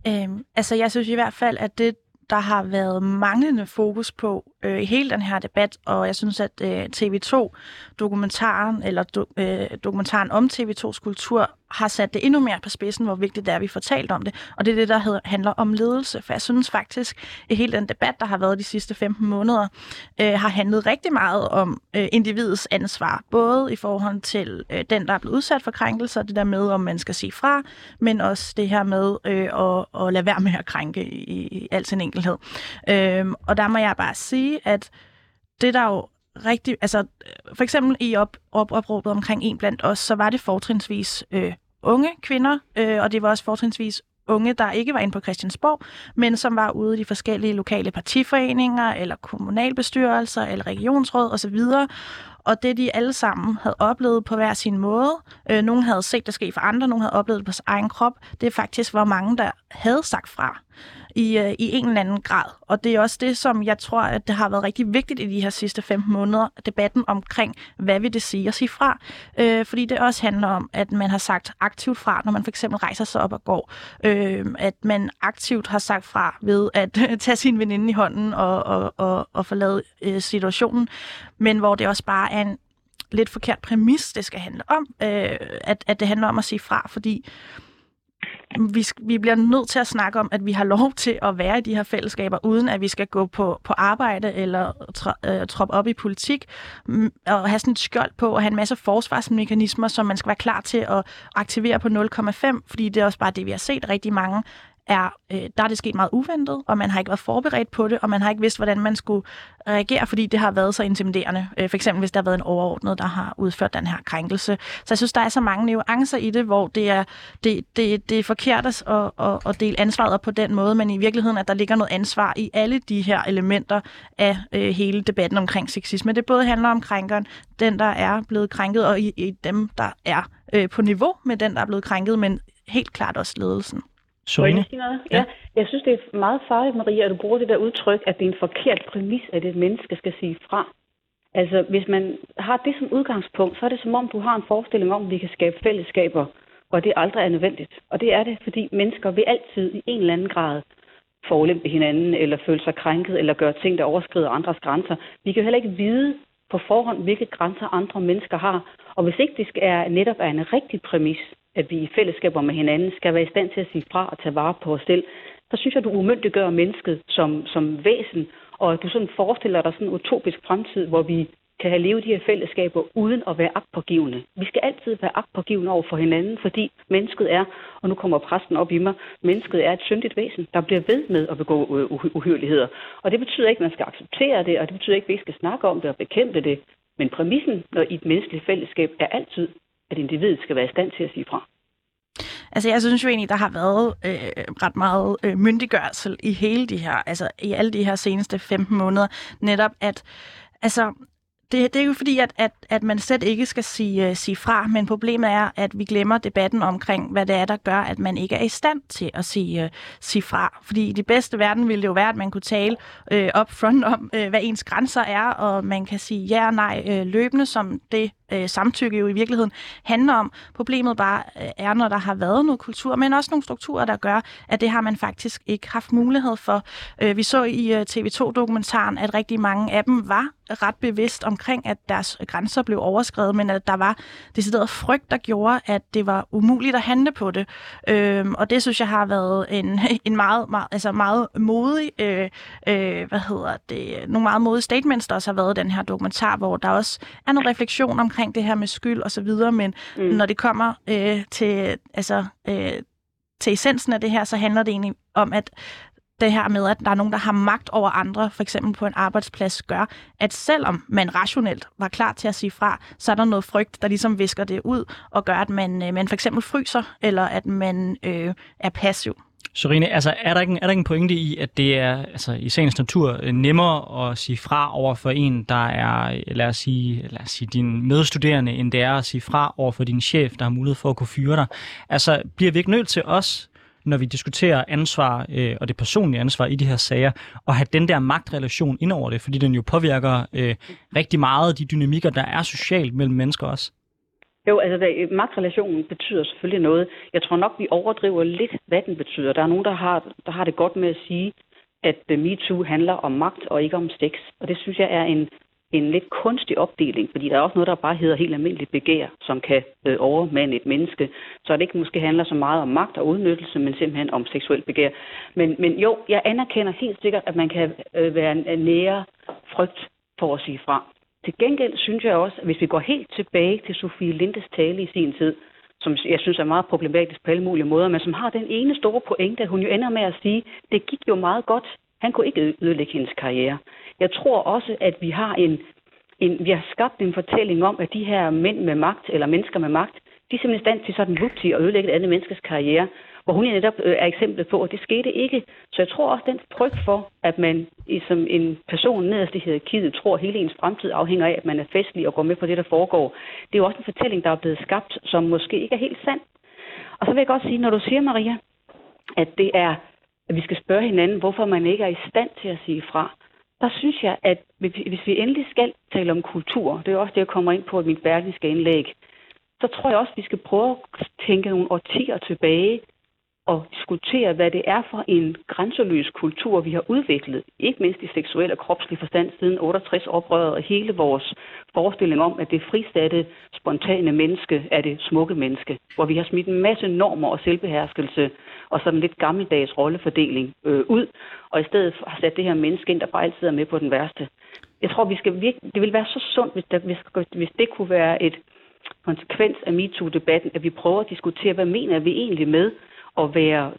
Øhm, altså, jeg synes i hvert fald, at det, der har været manglende fokus på øh, i hele den her debat, og jeg synes, at øh, TV2-dokumentaren, eller do, øh, dokumentaren om TV2's kultur, har sat det endnu mere på spidsen, hvor vigtigt det er, at vi får talt om det. Og det er det, der hedder, handler om ledelse. For jeg synes faktisk, at hele den debat, der har været de sidste 15 måneder, øh, har handlet rigtig meget om øh, individets ansvar. Både i forhold til øh, den, der er blevet udsat for krænkelser, det der med, om man skal sige fra, men også det her med øh, at, at lade være med at krænke i, i al sin enkelhed. Øh, og der må jeg bare sige, at det der jo rigtig, altså for eksempel i op, op, opråbet omkring en blandt os, så var det fortrinsvis øh, unge kvinder, øh, og det var også fortrinsvis unge, der ikke var inde på Christiansborg, men som var ude i de forskellige lokale partiforeninger, eller kommunalbestyrelser, eller regionsråd osv., og det de alle sammen havde oplevet på hver sin måde, øh, nogen havde set det ske for andre, nogen havde oplevet det på sin egen krop, det er faktisk, hvor mange der havde sagt fra i, øh, i en eller anden grad. Og det er også det, som jeg tror, at det har været rigtig vigtigt i de her sidste 15 måneder, debatten omkring, hvad vil det sige at sige fra. Øh, fordi det også handler om, at man har sagt aktivt fra, når man for eksempel rejser sig op og går. Øh, at man aktivt har sagt fra ved at tage sin veninde i hånden og, og, og, og forlade øh, situationen. Men hvor det også bare er en lidt forkert præmis, det skal handle om. Øh, at, at det handler om at sige fra, fordi vi, vi bliver nødt til at snakke om, at vi har lov til at være i de her fællesskaber, uden at vi skal gå på, på arbejde eller øh, troppe op i politik, mm, og have sådan et skjold på, og have en masse forsvarsmekanismer, som man skal være klar til at aktivere på 0,5, fordi det er også bare det, vi har set rigtig mange er, øh, der er det sket meget uventet, og man har ikke været forberedt på det, og man har ikke vidst, hvordan man skulle reagere, fordi det har været så intimiderende. Øh, for eksempel hvis der har været en overordnet, der har udført den her krænkelse. Så jeg synes, der er så mange nuancer i det, hvor det er, det, det, det er forkert at, at, at dele ansvaret på den måde, men i virkeligheden, at der ligger noget ansvar i alle de her elementer af øh, hele debatten omkring sexisme. Det både handler om krænkeren, den, der er blevet krænket, og i, i dem, der er øh, på niveau med den, der er blevet krænket, men helt klart også ledelsen. Sorine? Ja. ja. Jeg synes, det er meget farligt, Maria, at du bruger det der udtryk, at det er en forkert præmis, at et menneske skal sige fra. Altså, hvis man har det som udgangspunkt, så er det som om, du har en forestilling om, at vi kan skabe fællesskaber, og det aldrig er nødvendigt. Og det er det, fordi mennesker vil altid i en eller anden grad forulempe hinanden, eller føle sig krænket, eller gøre ting, der overskrider andres grænser. Vi kan jo heller ikke vide på forhånd, hvilke grænser andre mennesker har. Og hvis ikke det er netop er en rigtig præmis, at vi i fællesskaber med hinanden skal være i stand til at sige fra og tage vare på os selv, så synes jeg, du umyndiggør mennesket som, som væsen, og at du sådan forestiller dig sådan en utopisk fremtid, hvor vi kan have levet de her fællesskaber uden at være agtpågivende. Vi skal altid være agtpågivende over for hinanden, fordi mennesket er, og nu kommer præsten op i mig, mennesket er et syndigt væsen, der bliver ved med at begå øh, uhyreligheder. Og det betyder ikke, at man skal acceptere det, og det betyder ikke, at vi ikke skal snakke om det og bekæmpe det. Men præmissen når i et menneskeligt fællesskab er altid, at individet skal være i stand til at sige fra. Altså, jeg synes jo egentlig, der har været øh, ret meget øh, myndiggørelse i hele de her, altså i alle de her seneste 15 måneder, netop at, altså, det, det er jo fordi, at, at, at man slet ikke skal sige, uh, sige fra, men problemet er, at vi glemmer debatten omkring, hvad det er, der gør, at man ikke er i stand til at sige, uh, sige fra. Fordi i det bedste verden ville det jo være, at man kunne tale øh, uh, up front om, uh, hvad ens grænser er, og man kan sige ja og nej uh, løbende, som det øh, samtykke jo i virkeligheden handler om. Problemet bare øh, er, når der har været noget kultur, men også nogle strukturer, der gør, at det har man faktisk ikke haft mulighed for. Øh, vi så i øh, TV2-dokumentaren, at rigtig mange af dem var ret bevidst omkring, at deres grænser blev overskrevet, men at der var decideret frygt, der gjorde, at det var umuligt at handle på det. Øhm, og det synes jeg har været en, en meget, meget, altså meget modig, øh, øh, hvad hedder det, nogle meget modige statements, der også har været i den her dokumentar, hvor der også er noget refleksion omkring det her med skyld og så videre, men mm. når det kommer øh, til, altså, øh, til essensen af det her, så handler det egentlig om, at det her med, at der er nogen, der har magt over andre, for eksempel på en arbejdsplads, gør, at selvom man rationelt var klar til at sige fra, så er der noget frygt, der ligesom visker det ud, og gør, at man, øh, man for eksempel fryser, eller at man øh, er passiv. Sorine, altså er der, ikke, er der ikke en pointe i, at det er altså, i sagens natur øh, nemmere at sige fra over for en, der er, øh, lad os sige, lad os sige din medstuderende, end det er at sige fra over for din chef, der har mulighed for at kunne fyre dig? Altså bliver vi ikke nødt til os når vi diskuterer ansvar øh, og det personlige ansvar i de her sager, og have den der magtrelation ind over det, fordi den jo påvirker øh, rigtig meget de dynamikker, der er socialt mellem mennesker også. Jo, altså det, øh, magtrelationen betyder selvfølgelig noget. Jeg tror nok, vi overdriver lidt, hvad den betyder. Der er nogen, der har, der har det godt med at sige, at øh, MeToo handler om magt og ikke om sex. Og det synes jeg er en, en lidt kunstig opdeling, fordi der er også noget, der bare hedder helt almindeligt begær, som kan øh, overmande et menneske. Så det ikke måske handler så meget om magt og udnyttelse, men simpelthen om seksuel begær. Men, men jo, jeg anerkender helt sikkert, at man kan øh, være nære frygt for at sige fra. Til gengæld synes jeg også, at hvis vi går helt tilbage til Sofie Lindes tale i sin tid, som jeg synes er meget problematisk på alle mulige måder, men som har den ene store pointe, at hun jo ender med at sige, det gik jo meget godt. Han kunne ikke ødelægge hendes karriere. Jeg tror også, at vi har en, en, vi har skabt en fortælling om, at de her mænd med magt, eller mennesker med magt, de er simpelthen i stand til sådan en at ødelægge et andet menneskes karriere hvor hun netop øh, er eksemplet på, at det skete ikke. Så jeg tror også, den frygt for, at man som en person nederst i hierarkiet tror, at hele ens fremtid afhænger af, at man er festlig og går med på det, der foregår. Det er jo også en fortælling, der er blevet skabt, som måske ikke er helt sand. Og så vil jeg godt sige, når du siger, Maria, at det er, at vi skal spørge hinanden, hvorfor man ikke er i stand til at sige fra, der synes jeg, at hvis vi endelig skal tale om kultur, det er også det, jeg kommer ind på i mit berlingske indlæg, så tror jeg også, at vi skal prøve at tænke nogle årtier tilbage og diskutere, hvad det er for en grænseløs kultur, vi har udviklet, ikke mindst i seksuel og kropslig forstand siden 68 oprøret, og hele vores forestilling om, at det fristatte, spontane menneske er det smukke menneske, hvor vi har smidt en masse normer og selvbeherskelse og sådan lidt gammeldags rollefordeling øh, ud, og i stedet har sat det her menneske ind, der bare altid er med på den værste. Jeg tror, vi skal virke, det vil være så sundt, hvis, der, hvis, hvis det kunne være et konsekvens af MeToo-debatten, at vi prøver at diskutere, hvad mener vi egentlig med at være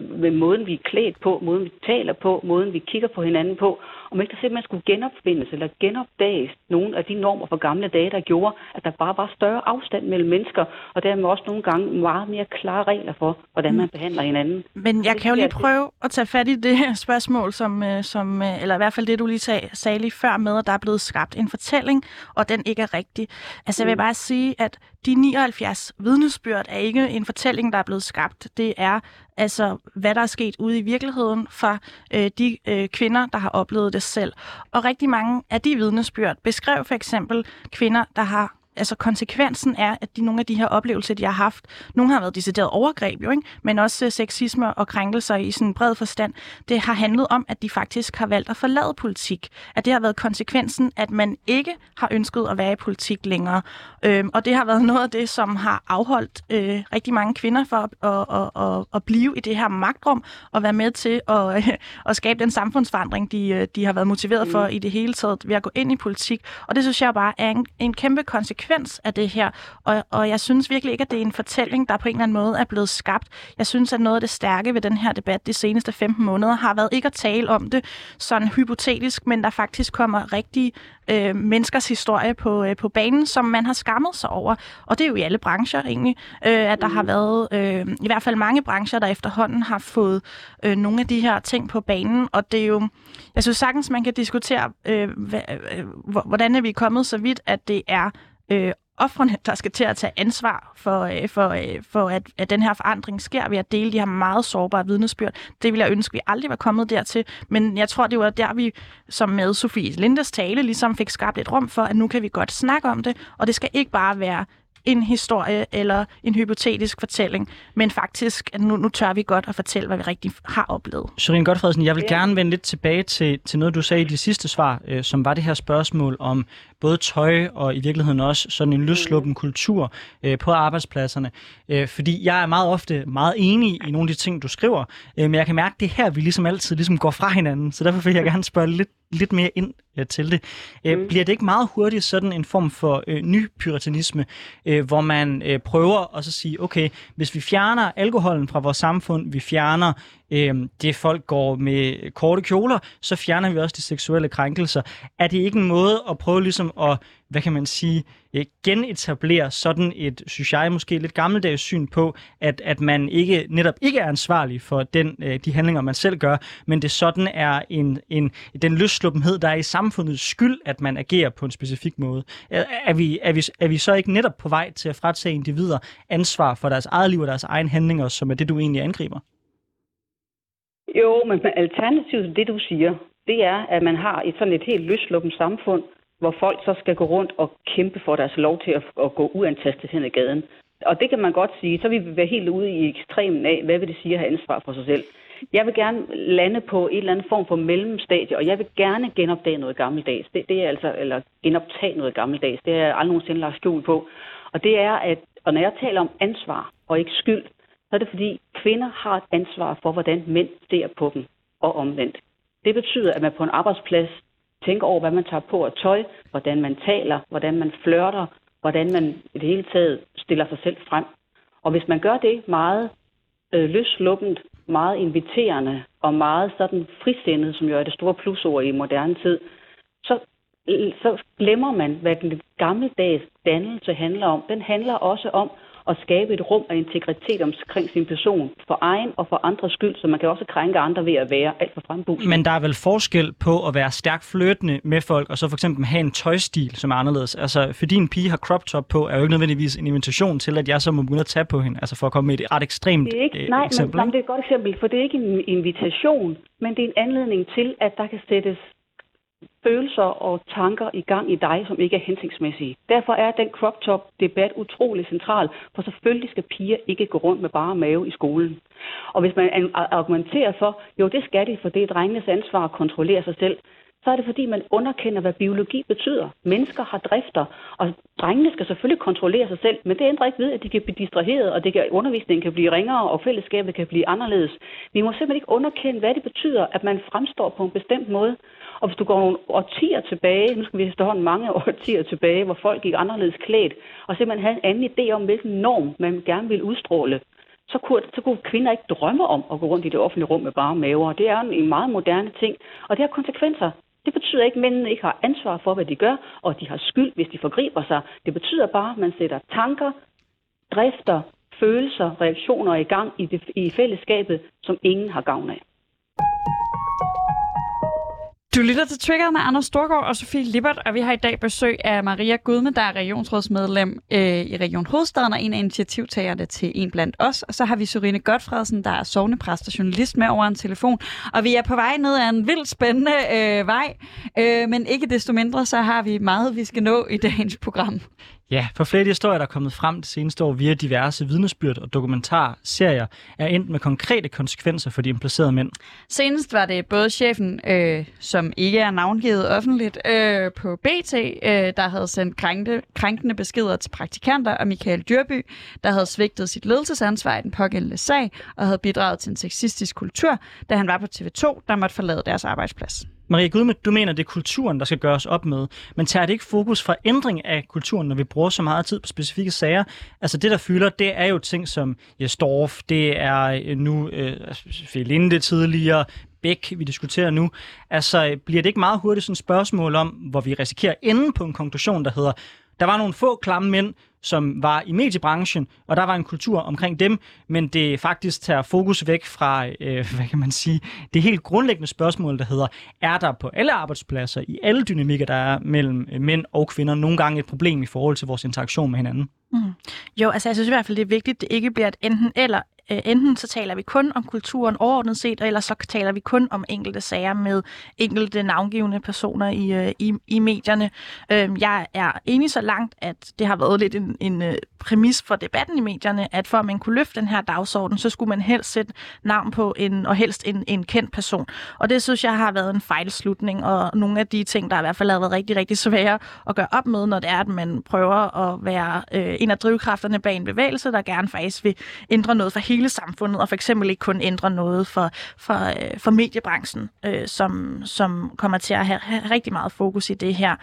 med måden, vi er klædt på, måden, vi taler på, måden, vi kigger på hinanden på, om ikke der simpelthen skulle genopfindes eller genopdages nogle af de normer fra gamle dage, der gjorde, at der bare var større afstand mellem mennesker, og dermed også nogle gange meget mere klare regler for, hvordan man behandler hinanden. Men jeg kan jo lige prøve at tage fat i det her spørgsmål, som, øh, som, øh, eller i hvert fald det, du lige sag, sagde lige før med, at der er blevet skabt en fortælling, og den ikke er rigtig. Altså jeg vil mm. bare sige, at de 79 vidnesbyrd er ikke en fortælling, der er blevet skabt. Det er altså, hvad der er sket ude i virkeligheden for øh, de øh, kvinder, der har oplevet det selv. Og rigtig mange af de vidnesbyrd beskrev for eksempel kvinder, der har altså konsekvensen er, at de, nogle af de her oplevelser, de har haft, nogle har været decideret overgreb jo, ikke? men også sexisme og krænkelser i sådan en bred forstand, det har handlet om, at de faktisk har valgt at forlade politik. At det har været konsekvensen, at man ikke har ønsket at være i politik længere. Øhm, og det har været noget af det, som har afholdt øh, rigtig mange kvinder for at, at, at, at, blive i det her magtrum og være med til at, øh, at skabe den samfundsforandring, de, øh, de har været motiveret for mm. i det hele taget ved at gå ind i politik. Og det synes jeg bare er en, en kæmpe konsekvens konsekvens af det her. Og, og jeg synes virkelig ikke, at det er en fortælling, der på en eller anden måde er blevet skabt. Jeg synes, at noget af det stærke ved den her debat de seneste 15 måneder har været ikke at tale om det sådan hypotetisk, men der faktisk kommer rigtige øh, menneskers historie på, øh, på banen, som man har skammet sig over. Og det er jo i alle brancher egentlig, øh, at der har været øh, i hvert fald mange brancher, der efterhånden har fået øh, nogle af de her ting på banen. Og det er jo, jeg synes sagtens, man kan diskutere, øh, øh, hvordan er vi kommet så vidt, at det er øh, offrene, der skal til at tage ansvar for, øh, for, øh, for at, at den her forandring sker ved at dele de her meget sårbare vidnesbyrd. Det ville jeg ønske, vi aldrig var kommet dertil. Men jeg tror, det var der, vi som med Sofie Lindes tale ligesom fik skabt et rum for, at nu kan vi godt snakke om det, og det skal ikke bare være en historie eller en hypotetisk fortælling, men faktisk, at nu, nu tør vi godt at fortælle, hvad vi rigtig har oplevet. Søren Godfredsen, jeg vil gerne vende lidt tilbage til, til noget, du sagde i det sidste svar, øh, som var det her spørgsmål om både tøj og i virkeligheden også sådan en løsluppen kultur øh, på arbejdspladserne. Øh, fordi jeg er meget ofte meget enig i nogle af de ting, du skriver, øh, men jeg kan mærke, at det her, vi ligesom altid ligesom går fra hinanden, så derfor vil jeg gerne spørge lidt, lidt mere ind øh, til det. Øh, mm. Bliver det ikke meget hurtigt sådan en form for øh, ny pyritanisme, øh, hvor man øh, prøver at så sige, okay, hvis vi fjerner alkoholen fra vores samfund, vi fjerner øh, det folk går med korte kjoler, så fjerner vi også de seksuelle krænkelser. Er det ikke en måde at prøve ligesom at, hvad kan man sige, øh, genetablere sådan et, synes jeg, måske lidt gammeldags syn på, at, at man ikke netop ikke er ansvarlig for den, øh, de handlinger, man selv gør, men det sådan er en, en, den løssluppenhed, der er i samfundets skyld, at man agerer på en specifik måde. Er, er, vi, er, vi, er vi så ikke netop på vej til at fratage individer ansvar for deres eget liv og deres egen handlinger, som er det, du egentlig angriber? Jo, men alternativet til det, du siger, det er, at man har et sådan et helt løsluppen samfund, hvor folk så skal gå rundt og kæmpe for deres lov til at, at gå uantastet hen ad gaden. Og det kan man godt sige, så vil vi være helt ude i ekstremen af, hvad vil det sige at have ansvar for sig selv. jeg vil gerne lande på en eller anden form for mellemstadie, og jeg vil gerne genopdage noget gammeldags. Det, det er altså, eller genoptage noget gammeldags. Det er jeg aldrig nogensinde lagt skjul på. Og det er, at og når jeg taler om ansvar og ikke skyld, så er det fordi kvinder har et ansvar for, hvordan mænd ser på dem og omvendt. Det betyder, at man på en arbejdsplads tænker over, hvad man tager på af tøj, hvordan man taler, hvordan man flørter, hvordan man i det hele taget stiller sig selv frem. Og hvis man gør det meget øh, løslukkent, meget inviterende og meget sådan frisindet, som jo er det store plusord i moderne tid, så, så glemmer man, hvad den gammeldags dannelse handler om. Den handler også om at skabe et rum af integritet omkring sin person, for egen og for andres skyld, så man kan også krænke andre ved at være alt for frembuset. Men der er vel forskel på at være stærkt flirtende med folk, og så for eksempel have en tøjstil, som er anderledes. Altså, fordi en pige har crop top på, er jo ikke nødvendigvis en invitation til, at jeg så må begynde at tage på hende, altså for at komme med et ret ekstremt det er ikke, øh, nej, eksempel. Men, nej, det er et godt eksempel, for det er ikke en invitation, men det er en anledning til, at der kan sættes følelser og tanker i gang i dig, som ikke er hensigtsmæssige. Derfor er den crop top debat utrolig central, for selvfølgelig skal piger ikke gå rundt med bare mave i skolen. Og hvis man argumenterer for, jo det skal de, for det er drengenes ansvar at kontrollere sig selv, så er det fordi, man underkender, hvad biologi betyder. Mennesker har drifter, og drengene skal selvfølgelig kontrollere sig selv, men det ændrer ikke ved, at de kan blive distraheret, og det kan, undervisningen kan blive ringere, og fællesskabet kan blive anderledes. Vi må simpelthen ikke underkende, hvad det betyder, at man fremstår på en bestemt måde. Og hvis du går nogle årtier tilbage, nu skal vi efterhånden mange årtier tilbage, hvor folk gik anderledes klædt, og simpelthen havde en anden idé om, hvilken norm man gerne ville udstråle, så kunne, så kunne kvinder ikke drømme om at gå rundt i det offentlige rum med bare maver. Det er en meget moderne ting, og det har konsekvenser. Det betyder ikke, at mændene ikke har ansvar for, hvad de gør, og de har skyld, hvis de forgriber sig. Det betyder bare, at man sætter tanker, drifter, følelser, reaktioner i gang i, det, i fællesskabet, som ingen har gavn af. Du lytter til Trigger med Anders Storgård og Sofie Lippert, og vi har i dag besøg af Maria Gudme, der er regionsrådsmedlem øh, i Region Hovedstaden og en af initiativtagerne til En Blandt Os. Og så har vi Sorine Godfredsen, der er sovnepræst og journalist med over en telefon. Og vi er på vej ned ad en vildt spændende øh, vej, øh, men ikke desto mindre, så har vi meget, vi skal nå i dagens program. Ja, for flere af de historier, der er kommet frem det seneste år via diverse vidnesbyrd og dokumentarserier, er endt med konkrete konsekvenser for de implicerede mænd. Senest var det både chefen, øh, som ikke er navngivet offentligt, øh, på BT, øh, der havde sendt krænkende, krænkende beskeder til praktikanter, og Michael Dyrby, der havde svigtet sit ledelsesansvar i den pågældende sag, og havde bidraget til en sexistisk kultur, da han var på TV2, der måtte forlade deres arbejdsplads. Maria Gud, du mener, det er kulturen, der skal gøres op med. Men tager det ikke fokus fra ændring af kulturen, når vi bruger så meget tid på specifikke sager? Altså det, der fylder, det er jo ting som Jesdorf, det er øh, nu øh, Felinde tidligere, Bæk, vi diskuterer nu. Altså bliver det ikke meget hurtigt sådan et spørgsmål om, hvor vi risikerer enden på en konklusion, der hedder, der var nogle få klamme mænd, som var i mediebranchen, og der var en kultur omkring dem, men det faktisk tager fokus væk fra, øh, hvad kan man sige, det helt grundlæggende spørgsmål, der hedder, er der på alle arbejdspladser, i alle dynamikker, der er mellem øh, mænd og kvinder, nogle gange et problem i forhold til vores interaktion med hinanden? Mm. Jo, altså jeg synes i hvert fald, det er vigtigt, at det ikke bliver et enten eller øh, enten så taler vi kun om kulturen overordnet set, eller så taler vi kun om enkelte sager med enkelte navngivende personer i, øh, i, i medierne. Øh, jeg er enig så langt, at det har været lidt en, en øh, præmis for debatten i medierne, at for at man kunne løfte den her dagsorden, så skulle man helst sætte navn på en, og helst en, en kendt person. Og det synes jeg har været en fejlslutning, og nogle af de ting, der i hvert fald har været rigtig, rigtig svære at gøre op med, når det er, at man prøver at være øh, Øh, en af drivkræfterne bag en bevægelse, der gerne faktisk vil ændre noget for hele samfundet, og for eksempel ikke kun ændre noget for, for, øh, for mediebranchen, øh, som, som kommer til at have, have rigtig meget fokus i det her.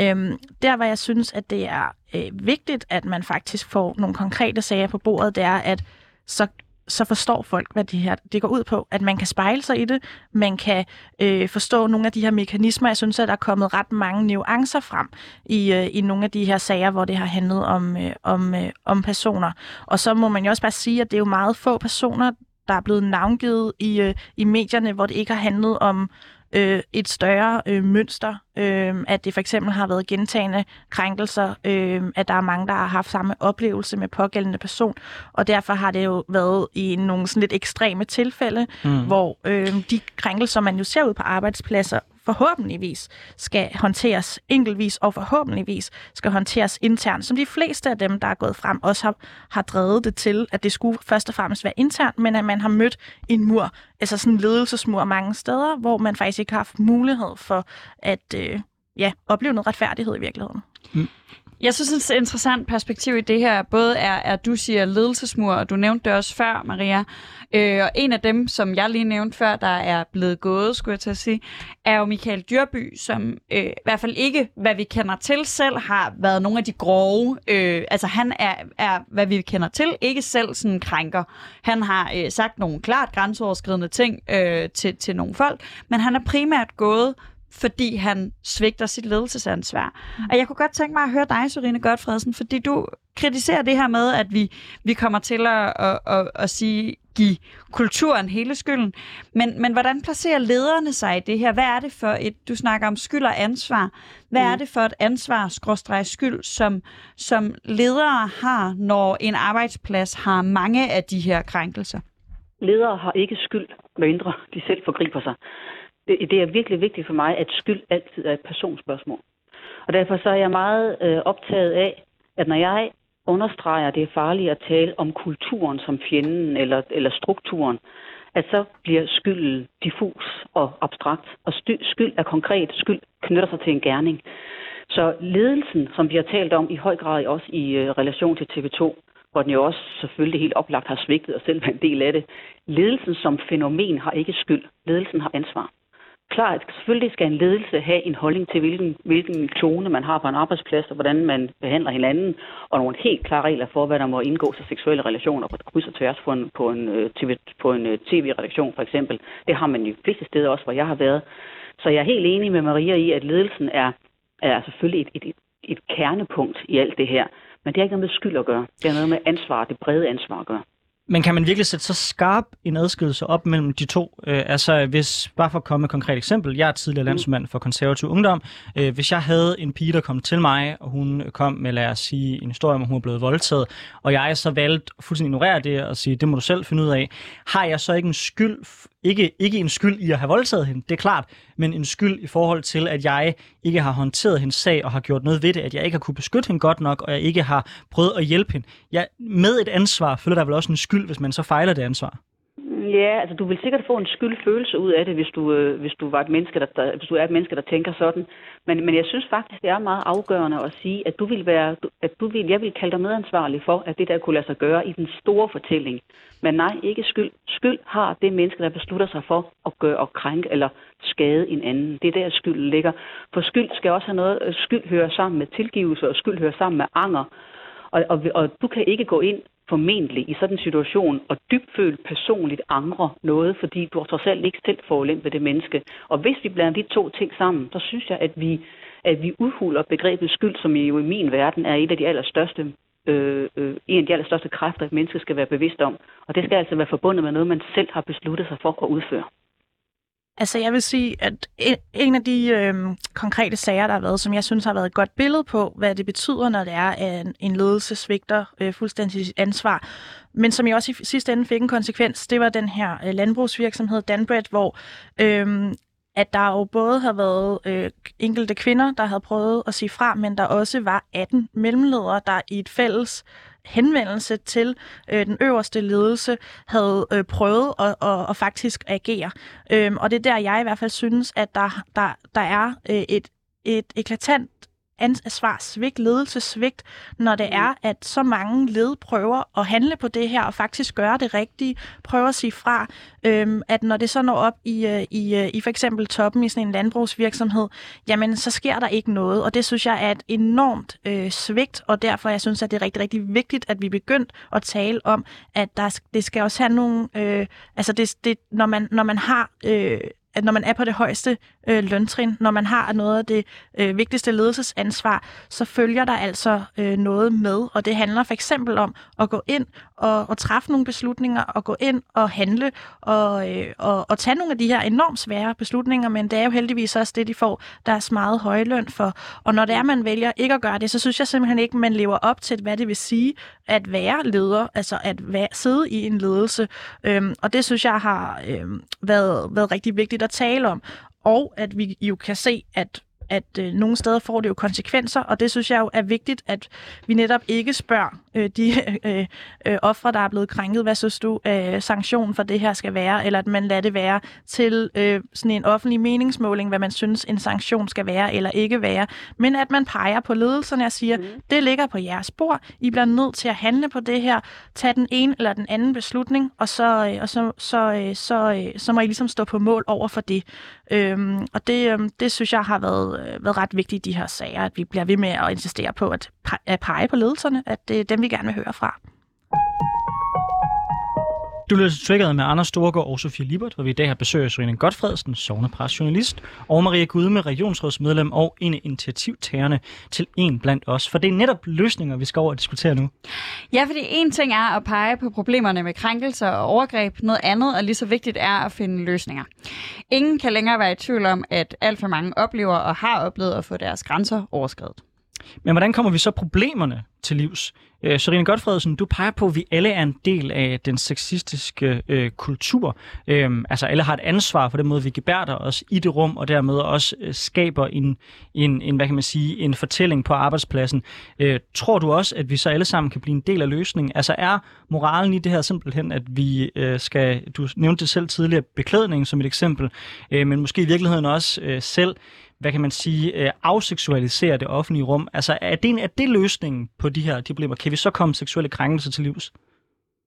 Øh, der, hvor jeg synes, at det er øh, vigtigt, at man faktisk får nogle konkrete sager på bordet, det er, at så så forstår folk, hvad det her det går ud på. At man kan spejle sig i det, man kan øh, forstå nogle af de her mekanismer. Jeg synes, at der er kommet ret mange nuancer frem i, øh, i nogle af de her sager, hvor det har handlet om, øh, om, øh, om personer. Og så må man jo også bare sige, at det er jo meget få personer, der er blevet navngivet i, øh, i medierne, hvor det ikke har handlet om øh, et større øh, mønster, øh, at det for eksempel har været gentagende krænkelser, øh, at der er mange, der har haft samme oplevelse med pågældende person, og derfor har det jo været i nogle sådan lidt ekstreme tilfælde, mm. hvor øh, de krænkelser, man jo ser ud på arbejdspladser, forhåbentligvis skal håndteres enkeltvis, og forhåbentligvis skal håndteres internt, som de fleste af dem, der er gået frem, også har, har drevet det til, at det skulle først og fremmest være internt, men at man har mødt en mur, altså sådan en ledelsesmur mange steder, hvor man faktisk ikke har haft mulighed for at øh, ja, opleve noget retfærdighed i virkeligheden. Mm. Jeg synes, et interessant perspektiv i det her både er, at du siger ledelsesmur, og du nævnte det også før, Maria. Øh, og en af dem, som jeg lige nævnte før, der er blevet gået, skulle jeg til at sige, er jo Michael Dyrby, som øh, i hvert fald ikke, hvad vi kender til selv, har været nogle af de grove. Øh, altså han er, er, hvad vi kender til, ikke selv sådan krænker. Han har øh, sagt nogle klart grænseoverskridende ting øh, til, til nogle folk, men han er primært gået fordi han svigter sit ledelsesansvar. Mm. Og jeg kunne godt tænke mig at høre dig, Sorine Godfredsen, fordi du kritiserer det her med, at vi, vi kommer til at, at, at, at sige, give kulturen hele skylden. Men, men hvordan placerer lederne sig i det her? Hvad er det for et, du snakker om skyld og ansvar. Hvad mm. er det for et ansvar, skråstreg skyld, som, som ledere har, når en arbejdsplads har mange af de her krænkelser? Ledere har ikke skyld, mindre de selv forgriber sig det, er virkelig vigtigt for mig, at skyld altid er et personspørgsmål. Og derfor så er jeg meget øh, optaget af, at når jeg understreger, at det er farligt at tale om kulturen som fjenden eller, eller strukturen, at så bliver skylden diffus og abstrakt. Og skyld er konkret. Skyld knytter sig til en gerning. Så ledelsen, som vi har talt om i høj grad også i øh, relation til TV2, hvor den jo også selvfølgelig helt oplagt har svigtet og selv en del af det. Ledelsen som fænomen har ikke skyld. Ledelsen har ansvar klart, selvfølgelig skal en ledelse have en holdning til, hvilken, hvilken tone man har på en arbejdsplads, og hvordan man behandler hinanden, og nogle helt klare regler for, hvad der må indgå sig seksuelle relationer på kryds og tværs på en, på en, øh, TV, på en øh, tv-redaktion for eksempel. Det har man jo fleste steder også, hvor jeg har været. Så jeg er helt enig med Maria i, at ledelsen er, er selvfølgelig et, et, et kernepunkt i alt det her. Men det har ikke noget med skyld at gøre. Det har noget med ansvar, det brede ansvar at gøre. Men kan man virkelig sætte så skarp en adskillelse op mellem de to? Øh, altså, hvis, bare for at komme med et konkret eksempel. Jeg er tidligere mm. landsmand for konservativ ungdom. Øh, hvis jeg havde en pige, der kom til mig, og hun kom med, lad os sige, en historie om, at hun er blevet voldtaget, og jeg så valgte fuldstændig ignorere det og sige, det må du selv finde ud af, har jeg så ikke en skyld ikke, ikke en skyld i at have voldtaget hende, det er klart, men en skyld i forhold til, at jeg ikke har håndteret hendes sag og har gjort noget ved det, at jeg ikke har kunne beskytte hende godt nok, og jeg ikke har prøvet at hjælpe hende. Jeg, med et ansvar føler der vel også en skyld, hvis man så fejler det ansvar. Ja, altså du vil sikkert få en skyldfølelse ud af det, hvis du, øh, hvis du, var et menneske, der, der, hvis du er et menneske, der tænker sådan. Men, men jeg synes faktisk, det er meget afgørende at sige, at du vil være, at du vil, jeg vil kalde dig medansvarlig for, at det der kunne lade sig gøre i den store fortælling. Men nej, ikke skyld. Skyld har det menneske, der beslutter sig for at gøre og krænke eller skade en anden. Det er der skyld ligger. For skyld skal også have noget, øh, skyld hører sammen med tilgivelse, og skyld hører sammen med anger. Og, og, og du kan ikke gå ind formentlig i sådan en situation og dybfølt personligt angre noget, fordi du har trods alt ikke selv ved det menneske. Og hvis vi blander de to ting sammen, så synes jeg, at vi, at vi udhuler begrebet skyld, som jo i min verden er et af de allerstørste øh, øh, en af de allerstørste kræfter, et menneske skal være bevidst om. Og det skal altså være forbundet med noget, man selv har besluttet sig for at udføre. Altså jeg vil sige, at e-, en af de øh, konkrete sager, der har været, som jeg synes har været et godt billede på, hvad det betyder, når det er, at en ledelse svigter øh, fuldstændig ansvar, men som jeg også i sidste ende fik en konsekvens, det var den her øh, landbrugsvirksomhed Danbred, hvor øh, at der jo både har været øh, enkelte kvinder, der havde prøvet at sige fra, men der også var 18 mellemledere, der i et fælles henvendelse til øh, den øverste ledelse havde øh, prøvet at, at, at faktisk agere. Øhm, og det er der, jeg i hvert fald synes, at der, der, der er øh, et, et eklatant ansvar, svigt, ledelsesvigt, når det er, at så mange led prøver at handle på det her og faktisk gøre det rigtige, prøver at sige fra, øhm, at når det så når op i, øh, i, øh, i for eksempel toppen i sådan en landbrugsvirksomhed, jamen så sker der ikke noget, og det synes jeg er et enormt øh, svigt, og derfor jeg synes, at det er rigtig, rigtig vigtigt, at vi begyndt at tale om, at der, det skal også have nogle, øh, altså det, det, når, man, når man har øh, at når man er på det højeste øh, løntrin, når man har noget af det øh, vigtigste ledelsesansvar, så følger der altså øh, noget med. Og det handler for eksempel om at gå ind og, og træffe nogle beslutninger, og gå ind og handle, og, øh, og, og tage nogle af de her enormt svære beslutninger, men det er jo heldigvis også det, de får deres meget høje løn for. Og når det er, man vælger ikke at gøre det, så synes jeg simpelthen ikke, man lever op til, hvad det vil sige at være leder, altså at være, sidde i en ledelse. Øhm, og det synes jeg har øhm, været, været rigtig vigtigt at tale om. og at vi jo kan se, at at øh, nogle steder får det jo konsekvenser, og det synes jeg jo er vigtigt, at vi netop ikke spørger øh, de øh, øh, ofre, der er blevet krænket, hvad synes du, øh, sanktionen for det her skal være, eller at man lader det være til øh, sådan en offentlig meningsmåling, hvad man synes, en sanktion skal være eller ikke være, men at man peger på ledelserne og siger, mm. det ligger på jeres bord, I bliver nødt til at handle på det her, tage den ene eller den anden beslutning, og så, øh, og så, så, øh, så, øh, så må I ligesom stå på mål over for det. Øhm, og det, øhm, det synes jeg har været, øh, været ret vigtigt i de her sager, at vi bliver ved med at insistere på at, at pege på ledelserne, at det er dem, vi gerne vil høre fra. Du lytter til Triggeret med Anders Storgård og Sofie Libert, hvor vi i dag har besøg af Serine Godfredsen, sovnepræsjournalist, og Maria Gudme, regionsrådsmedlem og en af initiativtagerne til En blandt os. For det er netop løsninger, vi skal over og diskutere nu. Ja, fordi en ting er at pege på problemerne med krænkelser og overgreb. Noget andet, og lige så vigtigt, er at finde løsninger. Ingen kan længere være i tvivl om, at alt for mange oplever og har oplevet at få deres grænser overskrevet. Men hvordan kommer vi så problemerne til livs? Øh, Serine Godfredsen, du peger på, at vi alle er en del af den sexistiske øh, kultur. Øh, altså alle har et ansvar for den måde, vi gebærder os i det rum, og dermed også øh, skaber en, en, en, hvad kan man sige, en fortælling på arbejdspladsen. Øh, tror du også, at vi så alle sammen kan blive en del af løsningen? Altså er moralen i det her simpelthen, at vi øh, skal, du nævnte det selv tidligere, beklædning som et eksempel, øh, men måske i virkeligheden også øh, selv hvad kan man sige, øh, afseksualisere det offentlige rum? Altså, er det, en, er det løsningen på de her de problemer? Kan vi så komme seksuelle krænkelser til livs?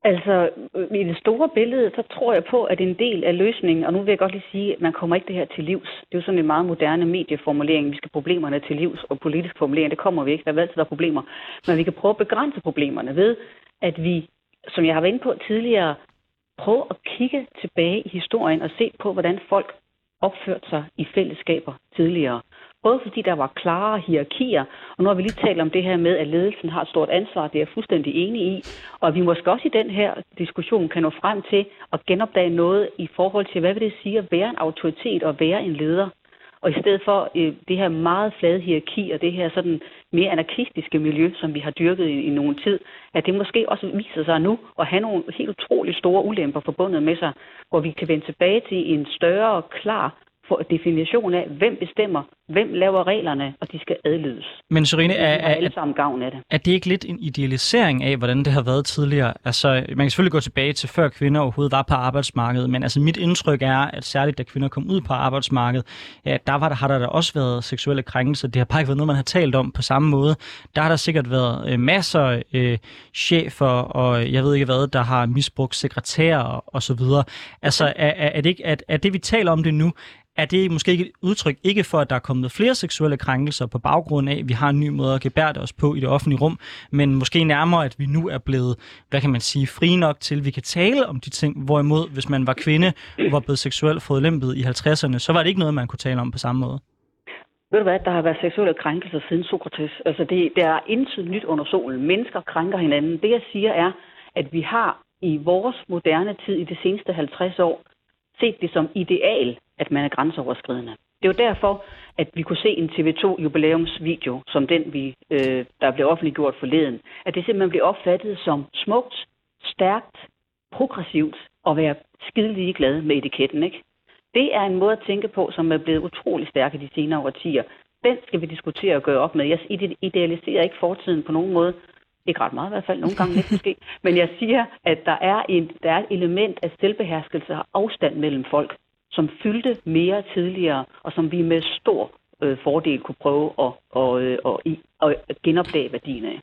Altså, i det store billede, så tror jeg på, at en del af løsningen, og nu vil jeg godt lige sige, at man kommer ikke det her til livs. Det er jo sådan en meget moderne medieformulering. Vi skal problemerne til livs, og politisk formulering, det kommer vi ikke. Der er altid der er problemer. Men vi kan prøve at begrænse problemerne ved, at vi, som jeg har været inde på tidligere, prøve at kigge tilbage i historien og se på, hvordan folk opført sig i fællesskaber tidligere. Både fordi der var klare hierarkier, og nu har vi lige talt om det her med, at ledelsen har et stort ansvar, det er jeg fuldstændig enig i, og vi måske også i den her diskussion kan nå frem til at genopdage noget i forhold til, hvad vil det sige at være en autoritet og være en leder. Og i stedet for øh, det her meget flade hierarki og det her sådan mere anarkistiske miljø, som vi har dyrket i, i nogen tid, at det måske også viser sig nu at have nogle helt utroligt store ulemper forbundet med sig, hvor vi kan vende tilbage til en større, klar definition af, hvem bestemmer, hvem laver reglerne, og de skal adlydes. Men Serine, er, er, alle sammen gavn af det. er det ikke lidt en idealisering af, hvordan det har været tidligere? Altså, man kan selvfølgelig gå tilbage til før kvinder overhovedet var på arbejdsmarkedet, men altså mit indtryk er, at særligt da kvinder kom ud på arbejdsmarkedet, ja, der var der, har der også været seksuelle krænkelser. Det har bare ikke været noget, man har talt om på samme måde. Der har der sikkert været øh, masser af øh, chefer og jeg ved ikke hvad, der har misbrugt sekretærer og, og så videre. Altså, er, er, er, det ikke, er, er det, vi taler om det nu, er det måske ikke et udtryk ikke for, at der er kommet flere seksuelle krænkelser på baggrund af, at vi har en ny måde at gebærde os på i det offentlige rum, men måske nærmere, at vi nu er blevet, hvad kan man sige, fri nok til, at vi kan tale om de ting, hvorimod hvis man var kvinde og var blevet seksuelt fodlæmpet i 50'erne, så var det ikke noget, man kunne tale om på samme måde. Ved du hvad, der har været seksuelle krænkelser siden Sokrates. Altså det, der er intet nyt under solen. Mennesker krænker hinanden. Det jeg siger er, at vi har i vores moderne tid i de seneste 50 år set det som ideal, at man er grænseoverskridende. Det er derfor, at vi kunne se en TV2 jubilæumsvideo, som den, vi, øh, der blev offentliggjort forleden, at det simpelthen blev opfattet som smukt, stærkt, progressivt og være skide glad med etiketten. Ikke? Det er en måde at tænke på, som er blevet utrolig stærk i de senere årtier. Den skal vi diskutere og gøre op med. Jeg idealiserer ikke fortiden på nogen måde. Ikke ret meget i hvert fald, nogle gange lidt måske. Men jeg siger, at der er, en, der er et element af selvbeherskelse og afstand mellem folk som fyldte mere tidligere, og som vi med stor øh, fordel kunne prøve at, og, øh, og, og, genopdage værdien af.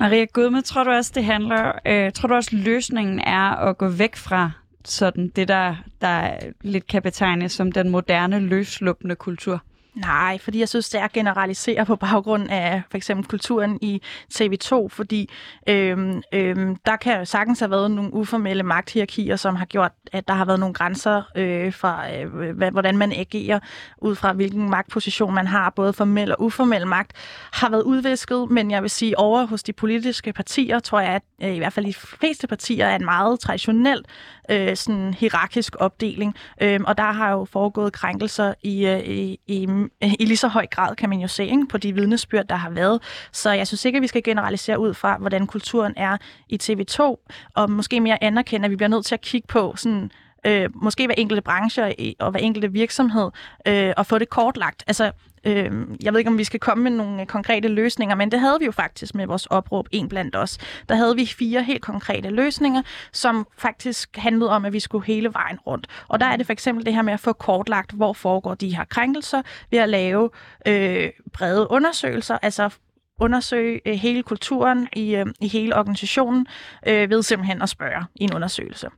Maria Gudme, tror du også, det handler, øh, tror du også, løsningen er at gå væk fra sådan det, der, der lidt kan betegnes som den moderne, løsluppende kultur? Nej, fordi jeg synes, det er at generalisere på baggrund af for eksempel kulturen i TV2, fordi øhm, øhm, der kan jo sagtens have været nogle uformelle magthierarkier, som har gjort, at der har været nogle grænser øh, fra, øh, hvordan man agerer, ud fra hvilken magtposition man har, både formel og uformel magt, har været udvisket, men jeg vil sige, over hos de politiske partier, tror jeg, at øh, i hvert fald de fleste partier er en meget traditionel øh, sådan hierarkisk opdeling, øh, og der har jo foregået krænkelser i, øh, i, i i lige så høj grad, kan man jo se, ikke, på de vidnesbyrd, der har været. Så jeg synes ikke, at vi skal generalisere ud fra, hvordan kulturen er i TV2, og måske mere anerkende, at vi bliver nødt til at kigge på, sådan, øh, måske hver enkelte branche og hver enkelte virksomhed, øh, og få det kortlagt. Altså, øh, jeg ved ikke, om vi skal komme med nogle øh, konkrete løsninger, men det havde vi jo faktisk med vores opråb, en blandt os. Der havde vi fire helt konkrete løsninger, som faktisk handlede om, at vi skulle hele vejen rundt. Og der er det for eksempel det her med at få kortlagt, hvor foregår de her krænkelser, ved at lave øh, brede undersøgelser, altså undersøge øh, hele kulturen i, øh, i hele organisationen øh, ved simpelthen at spørge i en undersøgelse.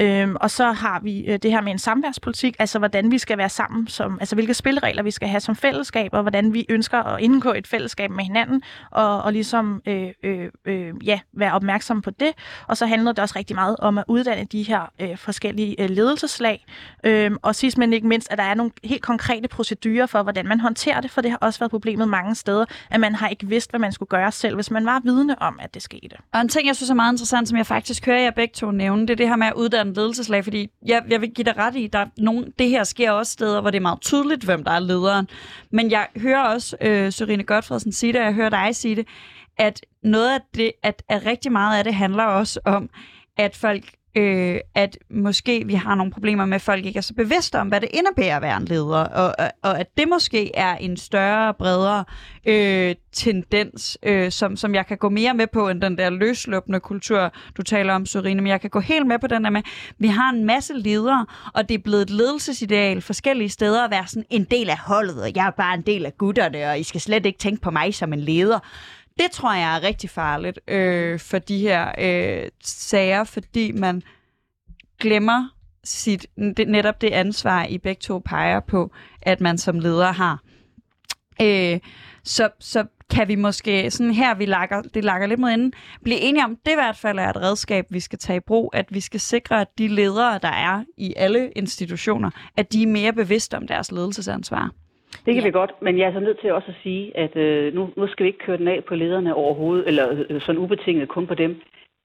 Øhm, og så har vi øh, det her med en samværspolitik, altså hvordan vi skal være sammen, som, altså hvilke spilleregler vi skal have som fællesskab, og hvordan vi ønsker at indgå et fællesskab med hinanden, og, og ligesom øh, øh, øh, ja, være opmærksom på det. Og så handler det også rigtig meget om at uddanne de her øh, forskellige øh, ledelseslag. Øhm, og sidst men ikke mindst, at der er nogle helt konkrete procedurer for, hvordan man håndterer det, for det har også været problemet mange steder, at man har ikke vidst, hvad man skulle gøre selv, hvis man var vidne om, at det skete. Og en ting, jeg synes er meget interessant, som jeg faktisk hører jer begge to nævne, det er det her med at uddanne en ledelseslag, fordi jeg, jeg vil give dig ret i, der er nogen, det her sker også steder, hvor det er meget tydeligt, hvem der er lederen. Men jeg hører også øh, Sørine Godfredsen sige det, og jeg hører dig sige det, at noget af det, at, at rigtig meget af det handler også om, at folk øh, at måske vi har nogle problemer med, at folk ikke er så bevidste om, hvad det indebærer at være en leder, og, og, og at det måske er en større, bredere øh, tendens, øh, som, som jeg kan gå mere med på, end den der løsløbende kultur, du taler om, Sorine, men jeg kan gå helt med på den der med, vi har en masse ledere, og det er blevet et ledelsesideal forskellige steder at være sådan en del af holdet, og jeg er bare en del af gutterne, og I skal slet ikke tænke på mig som en leder. Det tror jeg er rigtig farligt øh, for de her øh, sager, fordi man glemmer sit, det, netop det ansvar, I begge to peger på, at man som leder har. Øh, så, så kan vi måske, sådan her, vi lakker, det lakker lidt mod enden, blive enige om, det i hvert fald er et redskab, vi skal tage i brug, at vi skal sikre, at de ledere, der er i alle institutioner, at de er mere bevidste om deres ledelsesansvar. Det kan ja. vi godt, men jeg er så nødt til også at sige, at øh, nu, nu skal vi ikke køre den af på lederne overhovedet, eller øh, sådan ubetinget kun på dem.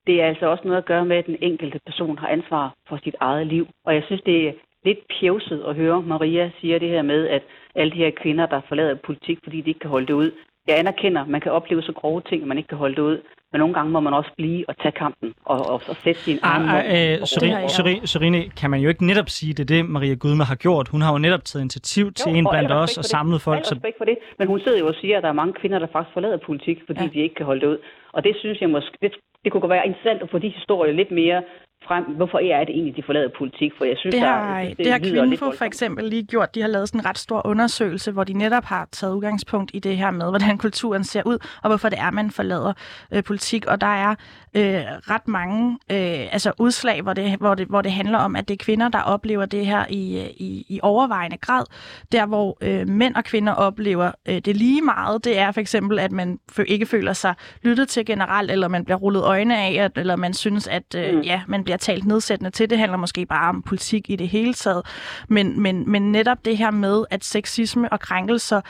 Det er altså også noget at gøre med, at den enkelte person har ansvar for sit eget liv. Og jeg synes, det er lidt pjevset at høre Maria sige det her med, at alle de her kvinder, der forlader politik, fordi de ikke kan holde det ud. Jeg anerkender, at man kan opleve så grove ting, at man ikke kan holde det ud. Men nogle gange må man også blive og tage kampen og, og, og sætte sin egen ah, øh, Serine, Serine, Serine, kan man jo ikke netop sige, det er det, Maria Gudme har gjort. Hun har jo netop taget initiativ jo, til en blandt os og samlet folk. Så... for det. Men hun sidder jo og siger, at der er mange kvinder, der faktisk forlader politik, fordi ja. de ikke kan holde det ud. Og det synes jeg måske, det, det kunne være interessant at få de historier lidt mere frem, hvorfor er det egentlig, de forlader politik? For jeg synes, det har, der, det, det har Kvinfo for eksempel lige gjort. De har lavet sådan en ret stor undersøgelse, hvor de netop har taget udgangspunkt i det her med, hvordan kulturen ser ud, og hvorfor det er, man forlader øh, politik. Og der er øh, ret mange øh, altså udslag, hvor det, hvor, det, hvor det handler om, at det er kvinder, der oplever det her i, i, i overvejende grad. Der, hvor øh, mænd og kvinder oplever øh, det lige meget, det er for eksempel, at man ikke føler sig lyttet til generelt, eller man bliver rullet øjne af, eller man synes, at øh, mm. ja, man bliver talt nedsættende til. Det handler måske bare om politik i det hele taget. Men, men, men netop det her med, at sexisme og krænkelser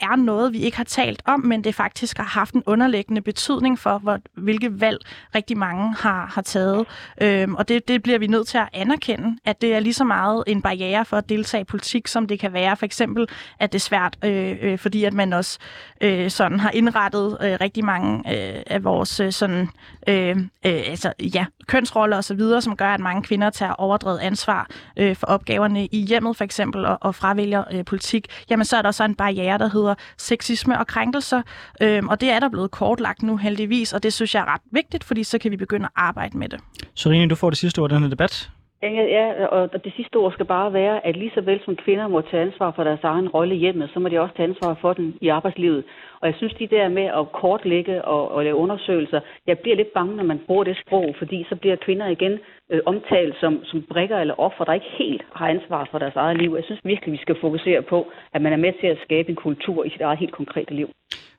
er noget, vi ikke har talt om, men det faktisk har haft en underliggende betydning for, hvor, hvilke valg rigtig mange har, har taget. Øhm, og det, det bliver vi nødt til at anerkende, at det er lige så meget en barriere for at deltage i politik, som det kan være. For eksempel, at det er svært, øh, øh, fordi at man også øh, sådan har indrettet øh, rigtig mange øh, af vores øh, sådan, øh, øh, altså, ja, kønsroller osv., som gør, at mange kvinder tager overdrevet ansvar øh, for opgaverne i hjemmet for eksempel, og, og fravælger øh, politik. Jamen, så er der også en barriere, der hedder hedder sexisme og krænkelser. Øhm, og det er der blevet kortlagt nu heldigvis, og det synes jeg er ret vigtigt, fordi så kan vi begynde at arbejde med det. Sorine, du får det sidste ord i den her debat. Ja, ja, og det sidste ord skal bare være, at lige så vel som kvinder må tage ansvar for deres egen rolle i hjemmet, så må de også tage ansvar for den i arbejdslivet. Og jeg synes, de der med at kortlægge og, og lave undersøgelser, jeg bliver lidt bange, når man bruger det sprog, fordi så bliver kvinder igen øh, omtalt som, som brikker eller offer, der ikke helt har ansvar for deres eget liv. Jeg synes virkelig, vi skal fokusere på, at man er med til at skabe en kultur i sit eget helt konkrete liv.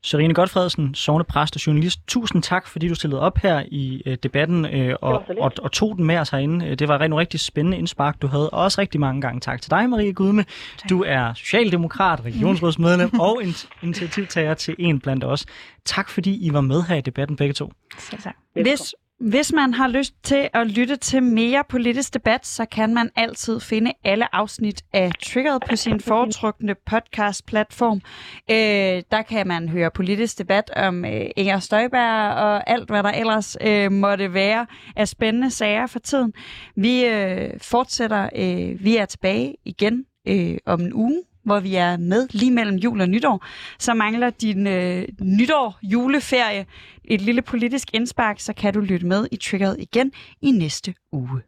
Sørine Godfredsen, sovnepræst og journalist, tusind tak, fordi du stillede op her i øh, debatten øh, og, og, og tog den med os herinde. Det var en rigtig spændende indspark, du havde. Og også rigtig mange gange tak til dig, Marie Gudme. Tak. Du er socialdemokrat, regionsrådsmedlem og initiativtager til En Blandt Os. Tak, fordi I var med her i debatten begge to. Selv tak. Hvis hvis man har lyst til at lytte til mere politisk debat, så kan man altid finde alle afsnit af Triggered på sin foretrukne podcast-platform. Øh, der kan man høre politisk debat om øh, Inger Støjberg og alt, hvad der ellers øh, måtte være af spændende sager for tiden. Vi øh, fortsætter. Øh, vi er tilbage igen øh, om en uge hvor vi er med lige mellem jul og nytår, så mangler din øh, nytår juleferie et lille politisk indspark, så kan du lytte med i Triggeret igen i næste uge.